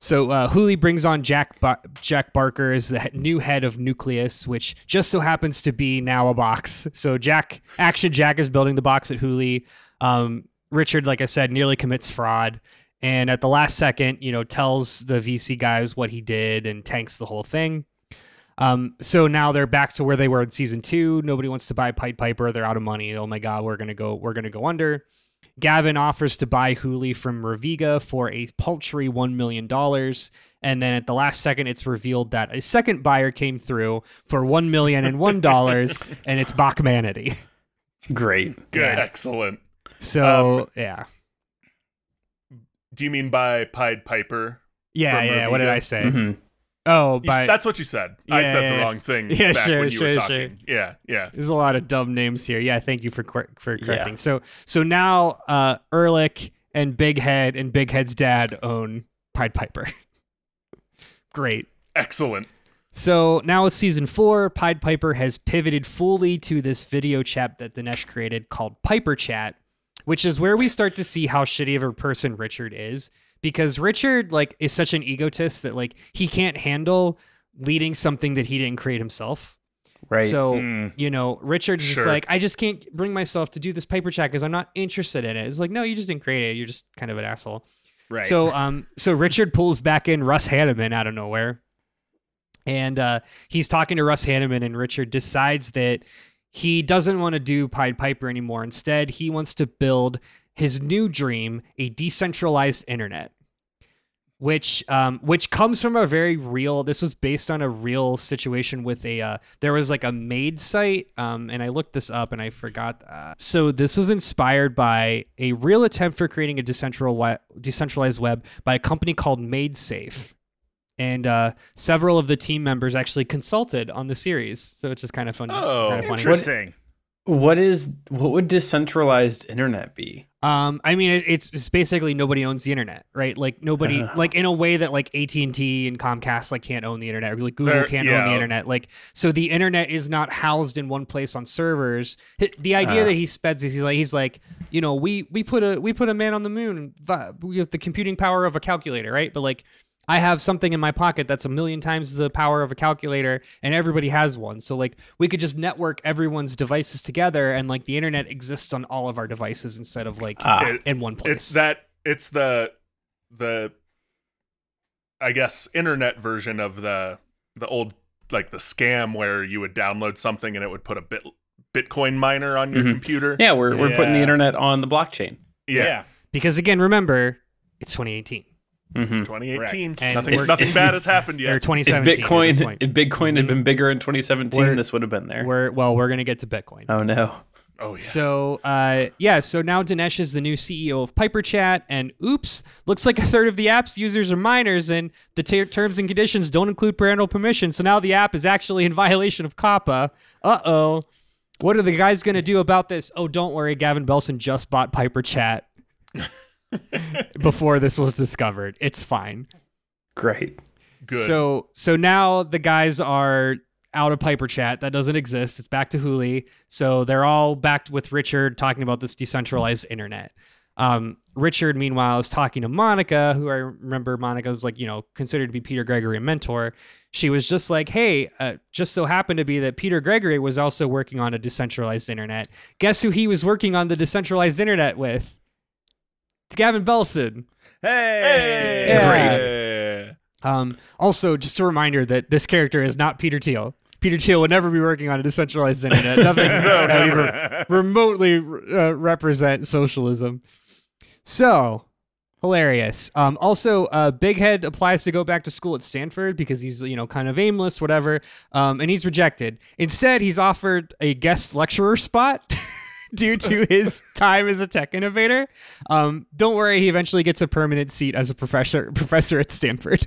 So uh, Hooli brings on Jack Bar- Jack Barker as the new head of Nucleus, which just so happens to be now a box. So Jack, Action Jack, is building the box at Hooli. Um, Richard, like I said, nearly commits fraud, and at the last second, you know, tells the VC guys what he did and tanks the whole thing. Um, so now they're back to where they were in season two. Nobody wants to buy Pied Piper. They're out of money. Oh my God, we're gonna go. We're gonna go under. Gavin offers to buy Hooli from Raviga for a paltry $1 million. And then at the last second, it's revealed that a second buyer came through for $1 million and $1, and it's Bachmanity. Great. Good. Yeah. Excellent. So, yeah. Do you mean by Pied Piper? Yeah, From yeah. What did I say? hmm Oh, You by, that's what you said. I said yeah, the yeah. wrong thing Yeah, back sure, when you sure, were sure. talking. Yeah, yeah. there's a lot of dumb names here. Yeah, thank you for cor- for Yeah. correcting. So, so now uh, Erlich and Big Head and Big Head's dad own Pied Piper. Great. Excellent. So now it's season four. Pied Piper has pivoted fully to this video chat that Dinesh created called Piper Chat, which is where we start to see how shitty of a person Richard is. Because Richard like is such an egotist that like he can't handle leading something that he didn't create himself. Right. So Mm. you know, Richard's just like, I just can't bring myself to do this Piper Chat because I'm not interested in it. It's like, no, you just didn't create it. You're just kind of an asshole. Right. So um so Richard pulls back in Russ Hanneman out of nowhere. And uh he's talking to Russ Hanneman and Richard decides that he doesn't want to do Pied Piper anymore. Instead, he wants to build his new dream, a decentralized internet. Which um which comes from a very real this was based on a real situation with a uh there was like a maid site um and I looked this up and I forgot uh, so this was inspired by a real attempt for creating a decentral we- decentralized web by a company called MaidSafe and uh, several of the team members actually consulted on the series so it's just kind of fun Oh, kind of funny. Interesting. what is what would decentralized internet be? Um, I mean, it, it's, it's basically nobody owns the internet, right? Like nobody, Ugh. like in a way that like AT and T and Comcast like can't own the internet, or like Google can't own the internet. Like so, the internet is not housed in one place on servers. The idea Ah. that he speds is he's like he's like you know we we put a we put a man on the moon with the computing power of a calculator, right? But like. I have something in my pocket that's a million times the power of a calculator, and everybody has one. So like we could just network everyone's devices together, and like the internet exists on all of our devices instead of like Ah, It- in one place. It's that it's the the I guess internet version of the the old like the scam where you would download something and it would put a bit Bitcoin miner on your Mhm. computer. yeah, we're we're putting the internet on the blockchain. Yeah. because again, remember, it's 2018 It's Mhm. 2018. And Nothing if- nothing if- bad has happened yet. If 2017. at this Bitcoin if Bitcoin had been bigger in 2017, We're- this would have been there. we're well, we're gonna get to Bitcoin. Oh no. Oh yeah. So, uh, yeah. So now Dinesh is the new CEO of Piper Chat, and oops, looks like a third of the app's users are minors, and the ter- terms and conditions don't include parental permission. So now the app is actually in violation of COPPA. Uh oh. What are the guys gonna do about this? Oh, don't worry, Gavin Belson just bought Piper Chat. before this was discovered. It's fine. Great. Good. So so now the guys are out of Piper Chat. That doesn't exist. It's back to Hooli. So they're all back with Richard talking about this decentralized internet. Um, Richard, meanwhile, is talking to Monica, who I remember Monica was like, you know, considered to be Peter Gregory a mentor. She was just like, hey, uh, just so happened to be that Peter Gregory was also working on a decentralized internet. Guess who he was working on the decentralized internet with? It's Gavin Belson. Hey, Yeah. Um, also, just a reminder that this character is not Peter Thiel. Peter Thiel would never be working on a decentralized internet. Nothing No, that even remotely uh, represent socialism. So hilarious. Um, also, uh, Big Head applies to go back to school at Stanford because he's you know kind of aimless, whatever. Um, and he's rejected. Instead, he's offered a guest lecturer spot. Due to his time as a tech innovator, um, don't worry. He eventually gets a permanent seat as a professor professor at Stanford.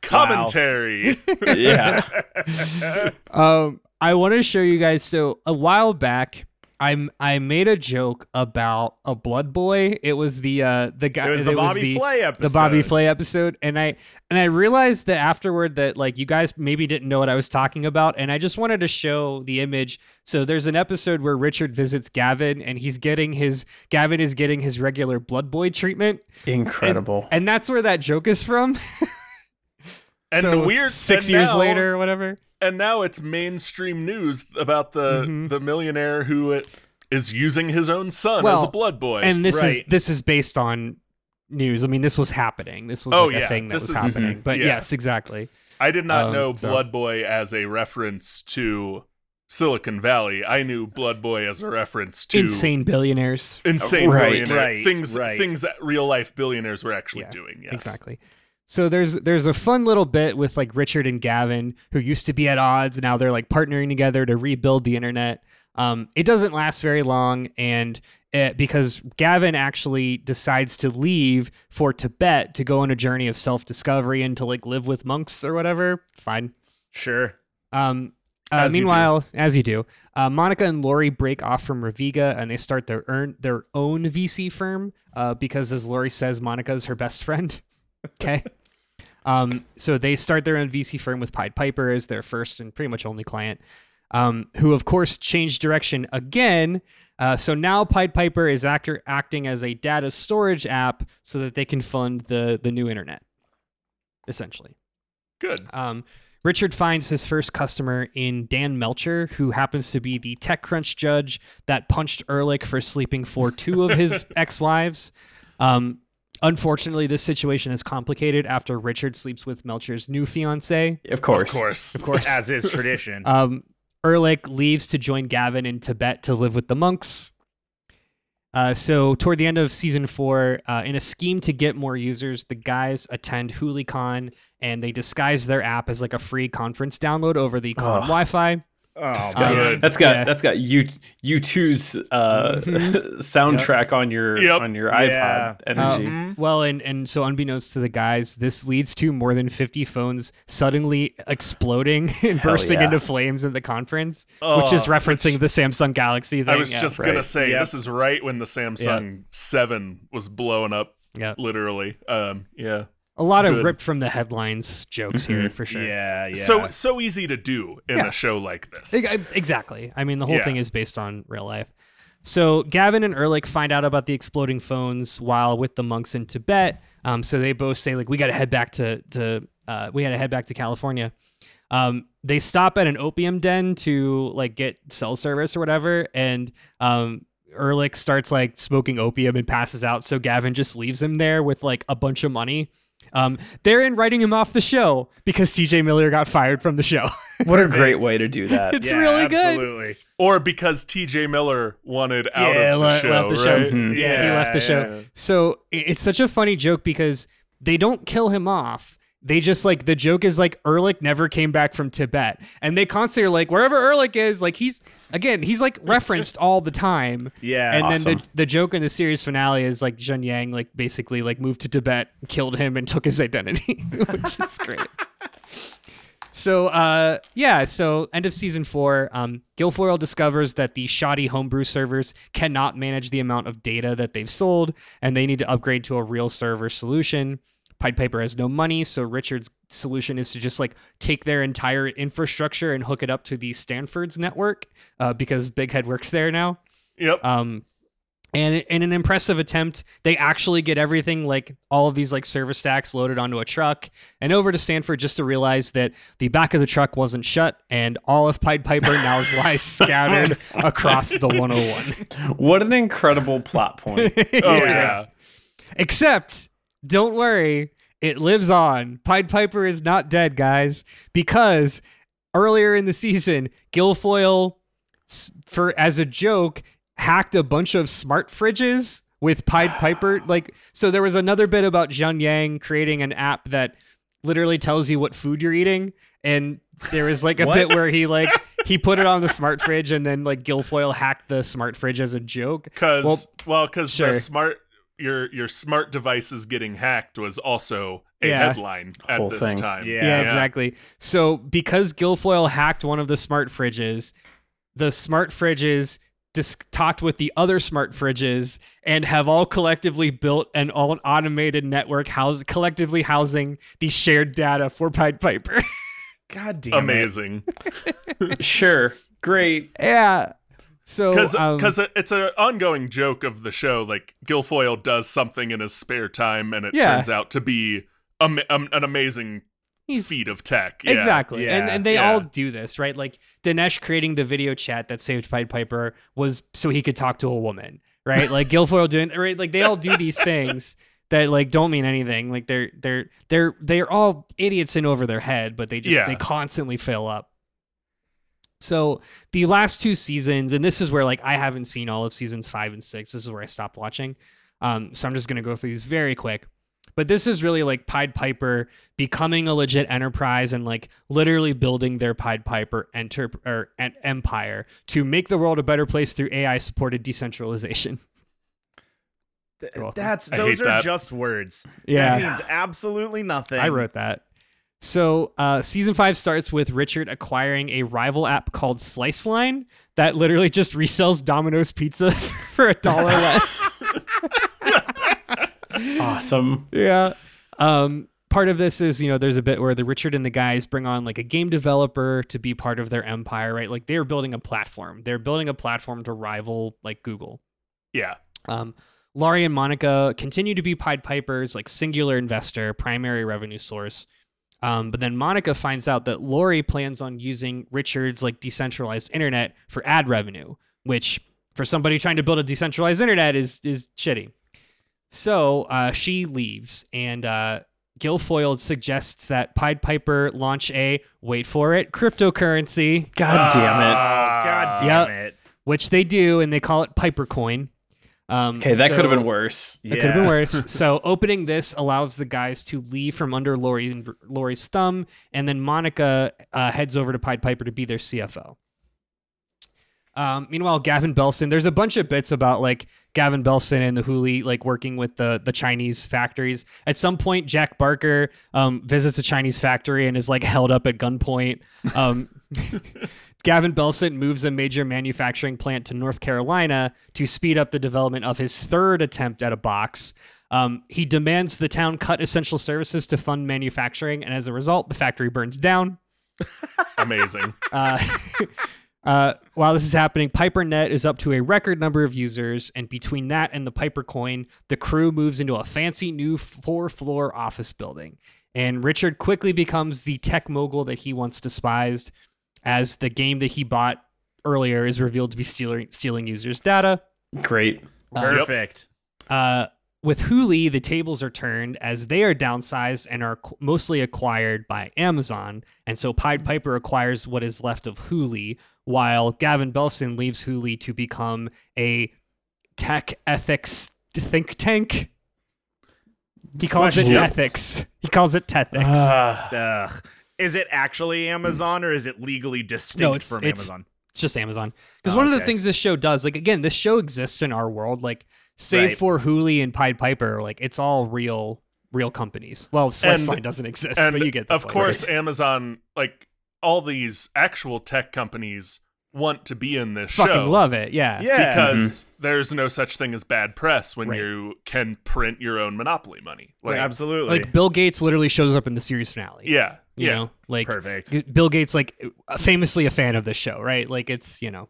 Commentary. Yeah. Um, I want to show you guys. So a while back, I'm I made a joke about a blood boy. It was the uh the guy. It was the Bobby the, Flay episode. the Bobby Flay episode, and I and I realized that afterward that like you guys maybe didn't know what I was talking about, and I just wanted to show the image. So there's an episode where Richard visits Gavin, and he's getting his Gavin is getting his regular blood boy treatment, Incredible. and that's where that joke is from. And So the weird six years now- later or whatever. and now it's mainstream news about the Mhm. the millionaire who it, is using his own son as a blood boy. and this is this is based on news. I mean, this was happening. This was Oh, like a yeah, thing that this was is- happening. But yeah. yes, exactly. I did not um, know so- Blood Boy as a reference to Silicon Valley. I knew Blood Boy as a reference to Insane billionaires. insane Right, billionaire right, things right. things that real life billionaires were actually Yeah, doing. Yes, Exactly. So there's there's a fun little bit with like Richard and Gavin who used to be at odds. Now they're like partnering together to rebuild the internet. Um, it doesn't last very long, and uh because Gavin actually decides to leave for Tibet to go on a journey of self discovery and to like live with monks or whatever. Fine. Sure. Um, uh, As you meanwhile, as you do, uh, Monica and Laurie break off from Raviga and they start their earn their own VC firm uh, because, as Laurie says, Monica is her best friend. Okay. Um, so they start their own VC firm with Pied Piper as their first and pretty much only client, um, who of course changed direction again. Uh, so now Pied Piper is actor acting as a data storage app so that they can fund the the new internet, essentially. good. Um, Richard finds his first customer in Dan Melcher, who happens to be the TechCrunch judge that punched Erlich for sleeping for two of his ex-wives. Um, unfortunately, this situation is complicated after Richard sleeps with Melcher's new fiance. Of course. Of course, Of course, As is tradition. um, Erlich leaves to join Gavin in Tibet to live with the monks. Uh, so, toward the end of season four, uh, in a scheme to get more users, the guys attend HooliCon and they disguise their app as like a free conference download over the con Wi-Fi. Oh, Uh, man. That's got Yeah. that's got U U 2s uh, Mhm. soundtrack on your Yep. on your Yeah. iPod energy. Mhm. Well, and and so unbeknownst to the guys, this leads to more than 50 phones suddenly exploding and Hell bursting yeah. into flames in the conference, which is Oh, referencing which- the Samsung Galaxy thing. I was yeah. just right. gonna say Yep. this is right when the Samsung Seven was blowing up, yeah. literally. Um, yeah. A lot of Good. ripped from the headlines jokes here Mhm. for sure. Yeah, yeah. So so easy to do in Yeah. a show like this. Exactly. I mean, the whole Yeah. thing is based on real life. So Gavin and Erlich find out about the exploding phones while with the monks in Tibet. Um, so they both say like, we got to head back to to uh, we got to head back to California. Um, they stop at an opium den to like get cell service or whatever, and um, Erlich starts like smoking opium and passes out. So Gavin just leaves him there with like a bunch of money. Um, they're in writing him off the show because TJ Miller got fired from the show. What a great way to do that. It's yeah, really good. Absolutely. or because T.J. Miller wanted out Yeah, of the le- show, left the show. right? Mhm. Yeah, he left the show. So it's such a funny joke because they don't kill him off. They just like the joke is like Erlich never came back from Tibet, and they constantly are like wherever Erlich is, like he's again he's like referenced all the time. Yeah. and then the the joke in the series finale is like Jian Yang like basically like moved to Tibet, killed him, and took his identity, which is great. so uh yeah so end of season four um gilfoyle discovers that the shoddy homebrew servers cannot manage the amount of data that they've sold and they need to upgrade to a real server solution pied piper has no money so richard's solution is to just like take their entire infrastructure and hook it up to the stanford's network uh, because big head works there now Yep. um, and in an impressive attempt, they actually get everything like all of these like service stacks loaded onto a truck and over to Stanford just to realize that the back of the truck wasn't shut and all of Pied Piper now lies scattered across the 101. What an incredible plot point. oh yeah. Except, don't worry, it lives on. Pied Piper is not dead, guys, because earlier in the season, Gilfoyle, for as a joke, hacked a bunch of smart fridges with Pied Piper. Like, so there was another bit about Jian Yang creating an app that literally tells you what food you're eating, and there was like a bit where he like he put it on the smart fridge, and then like Gilfoyle hacked the smart fridge as a joke. Because Well, well, because sure. the smart your your smart devices getting hacked was also a Yeah. headline at Whole this thing. time. Yeah. Yeah, exactly. So because Gilfoyle hacked one of the smart fridges, the smart fridges dis- talked with the other smart fridges and have all collectively built an all automated network house collectively housing the shared data for Pied Piper. God damn it. Amazing. sure. Great. yeah. So Because um, it's an ongoing joke of the show. Like Gilfoyle does something in his spare time, and it Yeah. turns out to be am- am- an amazing he's- feat of tech. Yeah. Exactly. And Yeah, and they yeah. all do this, right? Like Dinesh creating the video chat that saved Pied Piper was so he could talk to a woman, right? Like Gilfoyle doing right, like they all do these things that like don't mean anything. Like they're they're they're they're all idiots in over their head, but they just they constantly fail up. So the last two seasons, and this is where like I haven't seen all of seasons five and six. This is where I stopped watching. Um, so I'm just gonna go through these very quick. But this is really like Pied Piper becoming a legit enterprise and like literally building their Pied Piper enter or an empire to make the world a better place through AI supported decentralization. Th- That's those are that. just words. Yeah. That means absolutely nothing. I wrote that. So uh, season five starts with Richard acquiring a rival app called Slice Line that literally just resells Domino's pizza for a dollar less. Awesome. yeah. Um, part of this is, you know, there's a bit where the Richard and the guys bring on like a game developer to be part of their empire, right? Like they're building a platform. They're building a platform to rival like Google. Yeah. Um, Laurie and Monica continue to be Pied Piper's like singular investor, primary revenue source. Um, but then Monica finds out that Laurie plans on using Richard's like decentralized internet for ad revenue, which for somebody trying to build a decentralized internet is is shitty. So uh, she leaves, and uh, Gilfoyle suggests that Pied Piper launch a wait for it cryptocurrency, God damn it. Oh, God Yeah. damn it. which they do, and they call it Piper Coin. Um, Okay, that could have been worse. It could have been worse. so opening this allows the guys to leave from under Laurie Laurie's thumb, and then Monica uh, heads over to Pied Piper to be their CFO. Um, meanwhile, Gavin Belson, there's a bunch of bits about like Gavin Belson and the Hooli like working with the the Chinese factories. At some point, Jack Barker um, visits a Chinese factory and is like held up at gunpoint. Um, Gavin Belson moves a major manufacturing plant to North Carolina to speed up the development of his third attempt at a box. Um, he demands the town cut essential services to fund manufacturing, and as a result, the factory burns down. Amazing. Uh, uh, while this is happening, PiperNet is up to a record number of users, and between that and the Piper coin, the crew moves into a fancy new four floor office building. And Richard quickly becomes the tech mogul that he once despised, as the game that he bought earlier is revealed to be stealing, stealing users' data. Great. Perfect. Uh, with Hooli, the tables are turned as they are downsized and are qu- mostly acquired by Amazon. And so Pied Piper acquires what is left of Hooli, while Gavin Belson leaves Hooli to become a tech ethics think tank. He calls it Question. Tethics. He calls it Tethics. Ah, Ugh. Is it actually Amazon or is it legally distinct No, it's- from it's- Amazon? it's just Amazon. Because Oh, one ah, of the things this show does, like again, this show exists in our world. Like, save Right. for Hooli and Pied Piper, like it's all real, real companies. Well, Slice And- doesn't exist, and but you get the of point. course Amazon like all these actual tech companies want to be in this show. Fucking show love it. Yeah. Yeah. because there's no such thing as bad press when Right. you can print your own monopoly money. Like, absolutely. Like Bill Gates literally shows up in the series finale. yeah, You yeah. know, like Perfect. Bill Gates, like famously a fan of this show, right? Like it's you know.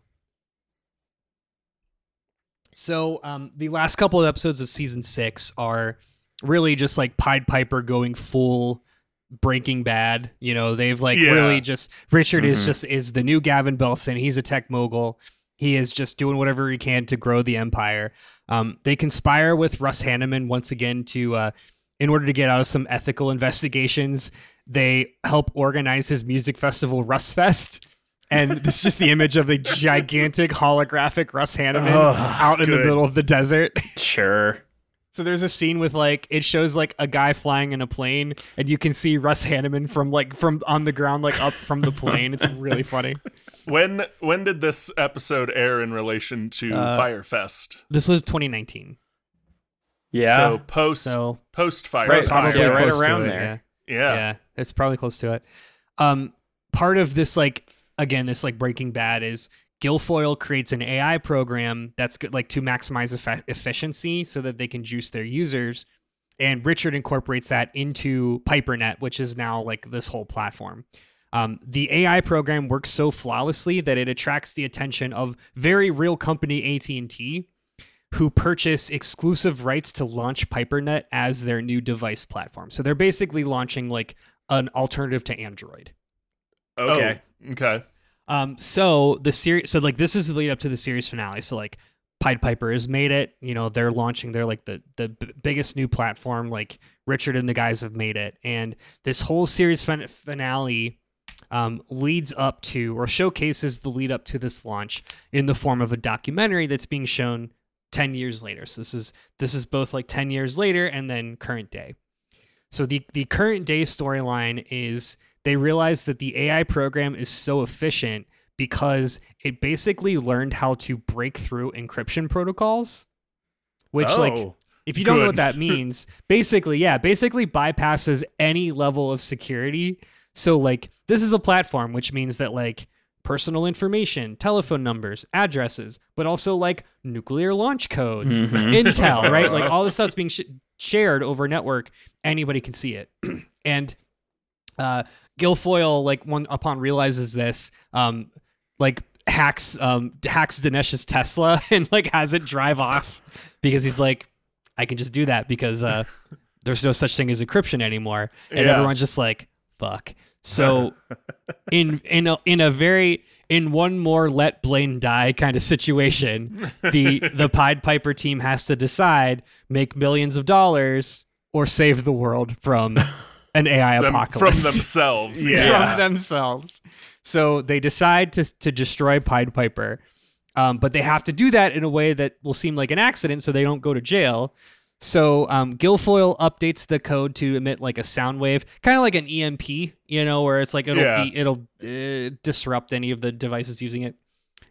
So um, the last couple of episodes of season six are really just like Pied Piper going full Breaking Bad. You know, they've like Yeah. really just Richard is Mhm. just is the new Gavin Belson. He's a tech mogul. He is just doing whatever he can to grow the empire. Um, they conspire with Russ Hanneman once again to, uh, in order to get out of some ethical investigations, they help organize his music festival, Russ Fest. And this is just the image of the gigantic holographic Russ Hanneman Ugh, out in the middle of the desert. Sure. So there's a scene with like it shows like a guy flying in a plane, and you can see Russ Hanneman from like from on the ground, like up from the plane. It's really funny. When when did this episode air in relation to Uh, Fyre Fest? This was 2019, Yeah. So post so post Right, Fyre Fest. probably probably right close to around it, there. Yeah. Yeah. yeah, it's probably close to it. Um, part of this, like again, this like Breaking Bad is Gilfoyle creates an AI program that's good, like to maximize effe- efficiency so that they can juice their users, and Richard incorporates that into PiperNet, which is now like this whole platform. Um, the AI program works so flawlessly that it attracts the attention of very real company AT&T, who purchase exclusive rights to launch PiperNet as their new device platform. So they're basically launching like an alternative to Android. okay. Oh, okay. Um, so the series, so like this is the lead up to the series finale. So like Pied Piper has made it. You know, they're launching. They're like the the b- biggest new platform. Like Richard and the guys have made it, and this whole series fin- finale um, leads up to or showcases the lead up to this launch in the form of a documentary that's being shown 10 years later so this is this is both like 10 years later and then current day so the the current day storyline is they realize that the AI program is so efficient because it basically learned how to break through encryption protocols which like Oh. if you don't know what that means, basically, yeah, basically bypasses any level of security. So like this is a platform which means that like personal information, telephone numbers, addresses, but also like nuclear launch codes, Mhm. intel, right? Like all this stuff's being sh- shared over a network. Anybody can see it. and uh Gilfoyle like one upon realizes this um like hacks um hacks Dinesh's Tesla and like has it drive off because he's like I can just do that because uh there's no such thing as encryption anymore and Yeah. everyone's just like fuck so in in a, in a very in one more let Blaine die kind of situation the the Pied Piper team has to decide make millions of dollars or save the world from an AI Them- apocalypse from themselves. Yeah. from themselves. So they decide to to destroy Pied Piper, um, but they have to do that in a way that will seem like an accident, so they don't go to jail. So um, Gilfoyle updates the code to emit like a sound wave, kind of like an EMP, you know, where it's like it'll Yeah. de- it'll uh, disrupt any of the devices using it.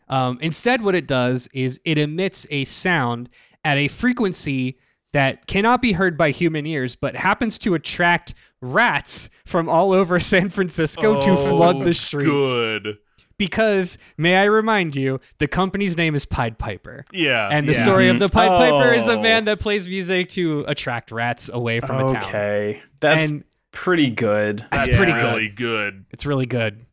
Um, instead, what it does is it emits a sound at a frequency that cannot be heard by human ears, but happens to attract rats from all over San Francisco to flood Oh, the streets. Good. Because, may I remind you, the company's name is Pied Piper. Yeah. And the Yeah. story of the Pied Piper is a Oh. man that plays music to attract rats away from a town. Okay. That's And pretty good. that's Yeah. pretty good. really good. It's really good.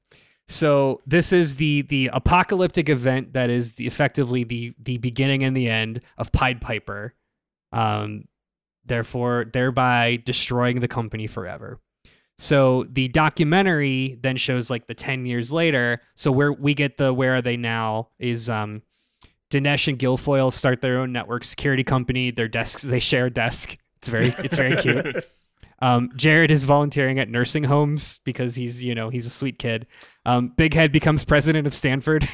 So this is the the apocalyptic event that is the effectively the the beginning and the end of Pied Piper. Um, therefore, thereby destroying the company forever. So the documentary then shows like the ten years later. So where we get the where are they now is um, Dinesh and Gilfoyle start their own network security company. Their desks they share a desk. It's very it's very cute. Um, Jared is volunteering at nursing homes because he's, you know, he's a sweet kid. Um, Big Head becomes president of Stanford.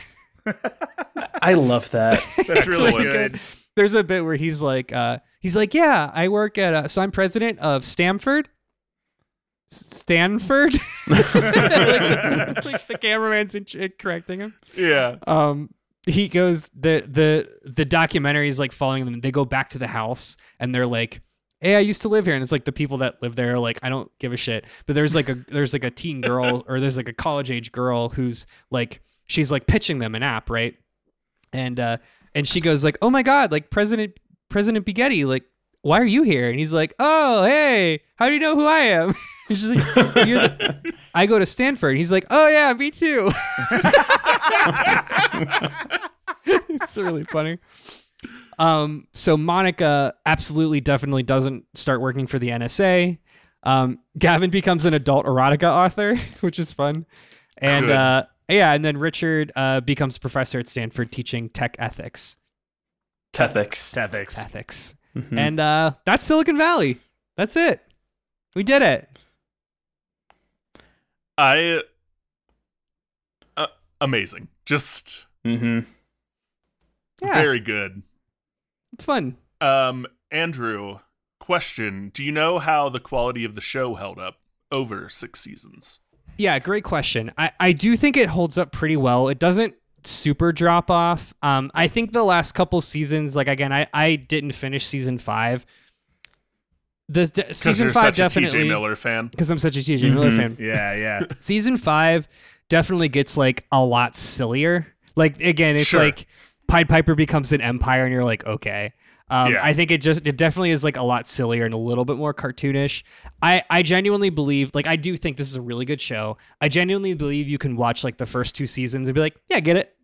I love that. That's really Excellent. good. There's a bit where he's like, uh, he's like, yeah, I work at, uh, so I'm president of Stanford. Stanford, like, like the cameraman's in, correcting him. Yeah. um he goes the the the documentary is like following them they go back to the house and they're like hey, I used to live here, and it's like the people that live there are like, I don't give a shit. But there's like a there's like a teen girl or there's like a college age girl who's like she's like pitching them an app, right? And uh and she goes like, oh my god, like President President Bighetti, like why are you here? And he's like, oh hey, how do you know who I am? She's like, the- I go to Stanford. He's like, oh yeah, me too. it's really funny. Um, so Monica absolutely, definitely doesn't start working for the NSA. Um, Gavin becomes an adult erotica author, which is fun, and uh, yeah, and then Richard uh, becomes a professor at Stanford teaching tech ethics. Tethics. Ethics. Ethics, Mhm. and uh, that's Silicon Valley. That's it. We did it. I uh, amazing. Just Mhm. Yeah, very good. it's fun. Um Andrew, question, do you know how the quality of the show held up over 6 seasons? Yeah, great question. I, I do think it holds up pretty well. It doesn't super drop off. Um, I think the last couple seasons, like again, I, I didn't finish season five. The d- Cuz season you're five such a TJ Miller fan. because I'm such a TJ Miller Mhm. fan. Yeah, yeah. Season five definitely gets like a lot sillier. Like again, it's Sure. like Pied Piper becomes an empire, and you're like, okay. Um, Yeah. I think it just it definitely is like a lot sillier and a little bit more cartoonish. I I genuinely believe like I do think this is a really good show. I genuinely believe you can watch like the first two seasons and be like, yeah, get it.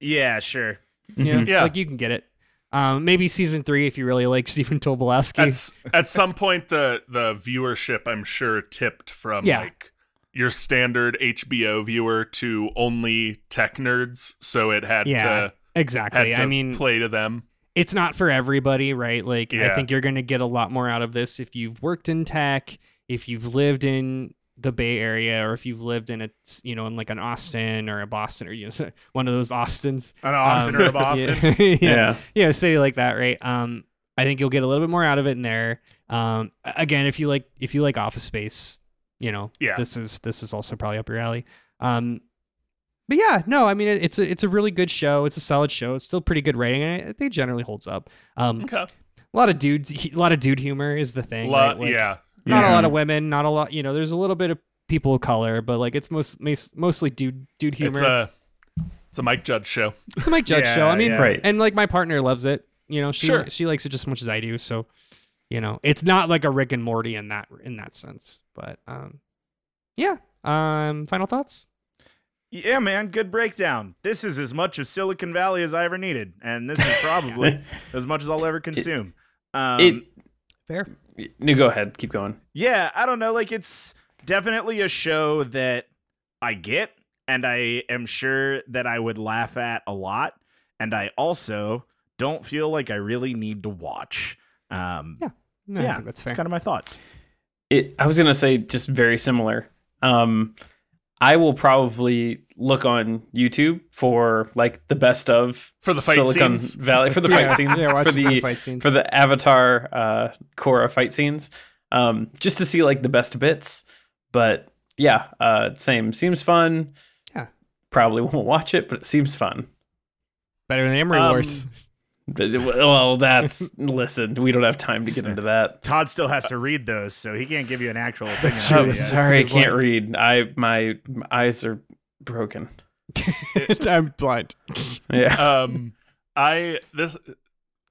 Yeah, sure. You know, Mhm. Yeah. like you can get it. Um, maybe season three if you really like Stephen Tobolowsky. At, at some point the the viewership I'm sure tipped from Yeah. like your standard HBO viewer to only tech nerds, so it had Yeah, to had exactly. to I mean, play to them. It's not for everybody, right? Like I think you're going to get a lot more out of this if you've worked in tech, if you've lived in the Bay Area, or if you've lived in a you know in like an Austin or a Boston or you know one of those Austins. An Austin Um, or a Boston. Yeah, yeah. Yeah. yeah, city like that, right? Um, I think you'll get a little bit more out of it in there. Um, again, if you like if you like Office Space, you know, Yeah. this is this is also probably up your alley. Um, but yeah, no, I mean it, it's a it's a really good show. It's a solid show. It's still pretty good rating, and I think it generally holds up. Um, Okay. a lot of dudes, a lot of dude humor is the thing. Lot- right? Like, yeah. not a lot of women, not a lot. You know, there's a little bit of people of color, but like it's most mas- mostly dude dude humor. It's a it's a Mike Judge show. It's a Mike Judge Yeah, show. I mean, yeah. Right. and like my partner loves it. You know, she Sure. she likes it just as much as I do. So, you know, it's not like a Rick and Morty in that in that sense. But um, yeah. Um, final thoughts. Yeah, man, good breakdown. This is as much of Silicon Valley as I ever needed, and this is probably as much as I'll ever consume. Um, It. Fair. No, go ahead. Keep going. yeah, I don't know. Like, it's definitely a show that I get, and I am sure that I would laugh at a lot. And I also don't feel like I really need to watch. Um, Yeah. No, yeah, think that's that's fair. kind of my thoughts. It. I was gonna say just very similar. Um, I will probably look on YouTube for like the best of For the fight Silicon scenes. Valley for the yeah, fight scenes Yeah, watch for the the fight scenes. for the Avatar uh, Korra fight scenes, um, just to see like the best bits. But yeah, uh, same seems fun. Yeah. probably won't watch it, but it seems fun. Better than Emery Um, Wars. But, well, that's listen. We don't have time to get into that. Todd still has to read those, so he can't give you an actual opinion. That's on Oh, true, it yeah. yet. sorry, I That's a good can't read. I my, my eyes are broken. I'm blind. Yeah. um i this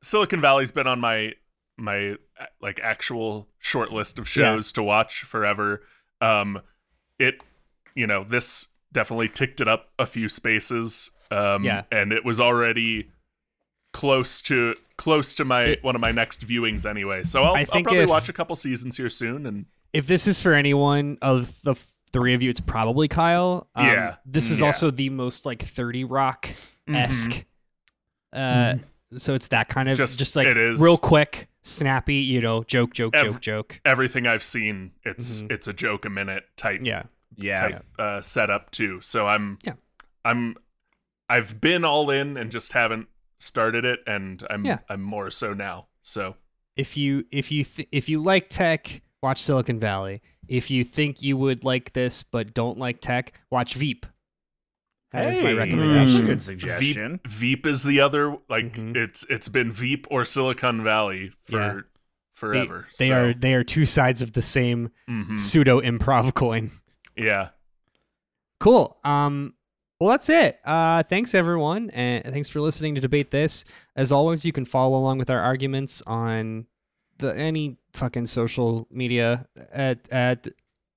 silicon valley's been on my my like actual short list of shows to watch forever um it you know this definitely ticked it up a few spaces um Yeah. and it was already close to close to my It- one of my next viewings anyway so i'll, I I'll probably if- watch a couple seasons here soon and if this is for anyone of the three of you, it's probably Kyle. Um, Yeah. This is Yeah. also the most like 30 Rock esque. Uh, so it's that kind of Just- just, like it is. real quick, snappy, you know, joke, joke, Ev- joke, joke. everything i've seen it's Mhm. it's a joke a minute type Yeah. Yeah. type uh, setup too. So I'm Yeah. I'm I've been all in and just haven't started it, and I'm Yeah. I'm more so now. So If you if you th- if you like tech, watch Silicon Valley. If you think you would like this but don't like tech, watch Veep. That is my Hey, recommendation. That's a Mm. good suggestion. Veep is the other like Mhm. it's it's been Veep or Silicon Valley for Yeah. forever. They so, are they are two sides of the same mhm. pseudo improv coin. Yeah. Cool. Um well that's it. Uh thanks everyone and thanks for listening to debate this. As always you can follow along with our arguments on the any fucking social media at at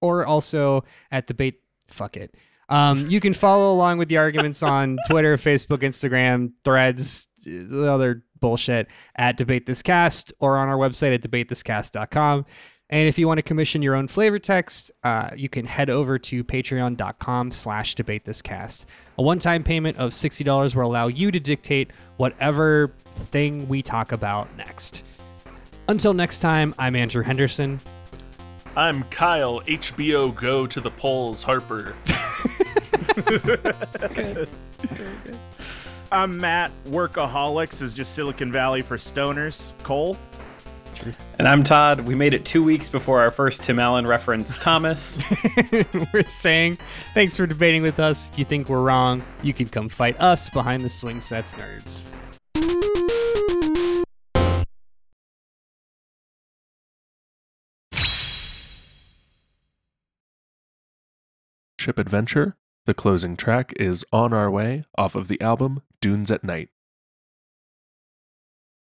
or also at debate fuck it. Um you can follow along with the arguments on Twitter, Facebook, Instagram, Threads, the other bullshit at debate this cast or on our website at debatethiscast.com. And if you want to commission your own flavor text, uh, you can head over to patreon.com slash debate this cast. A one-time payment of $60 will allow you to dictate whatever thing we talk about next. Until next time, I'm Andrew Henderson. I'm Kyle, HBO Go to the polls, Harper. I'm Matt. Workaholics is just Silicon Valley for stoners. Cole. And I'm Todd. We made it two weeks before our first Tim Allen reference, Thomas. we're saying thanks for debating with us. If you think we're wrong, you can come fight us behind the swing sets nerds. Ship Adventure. The closing track is On Our Way off of the album Dunes at Night.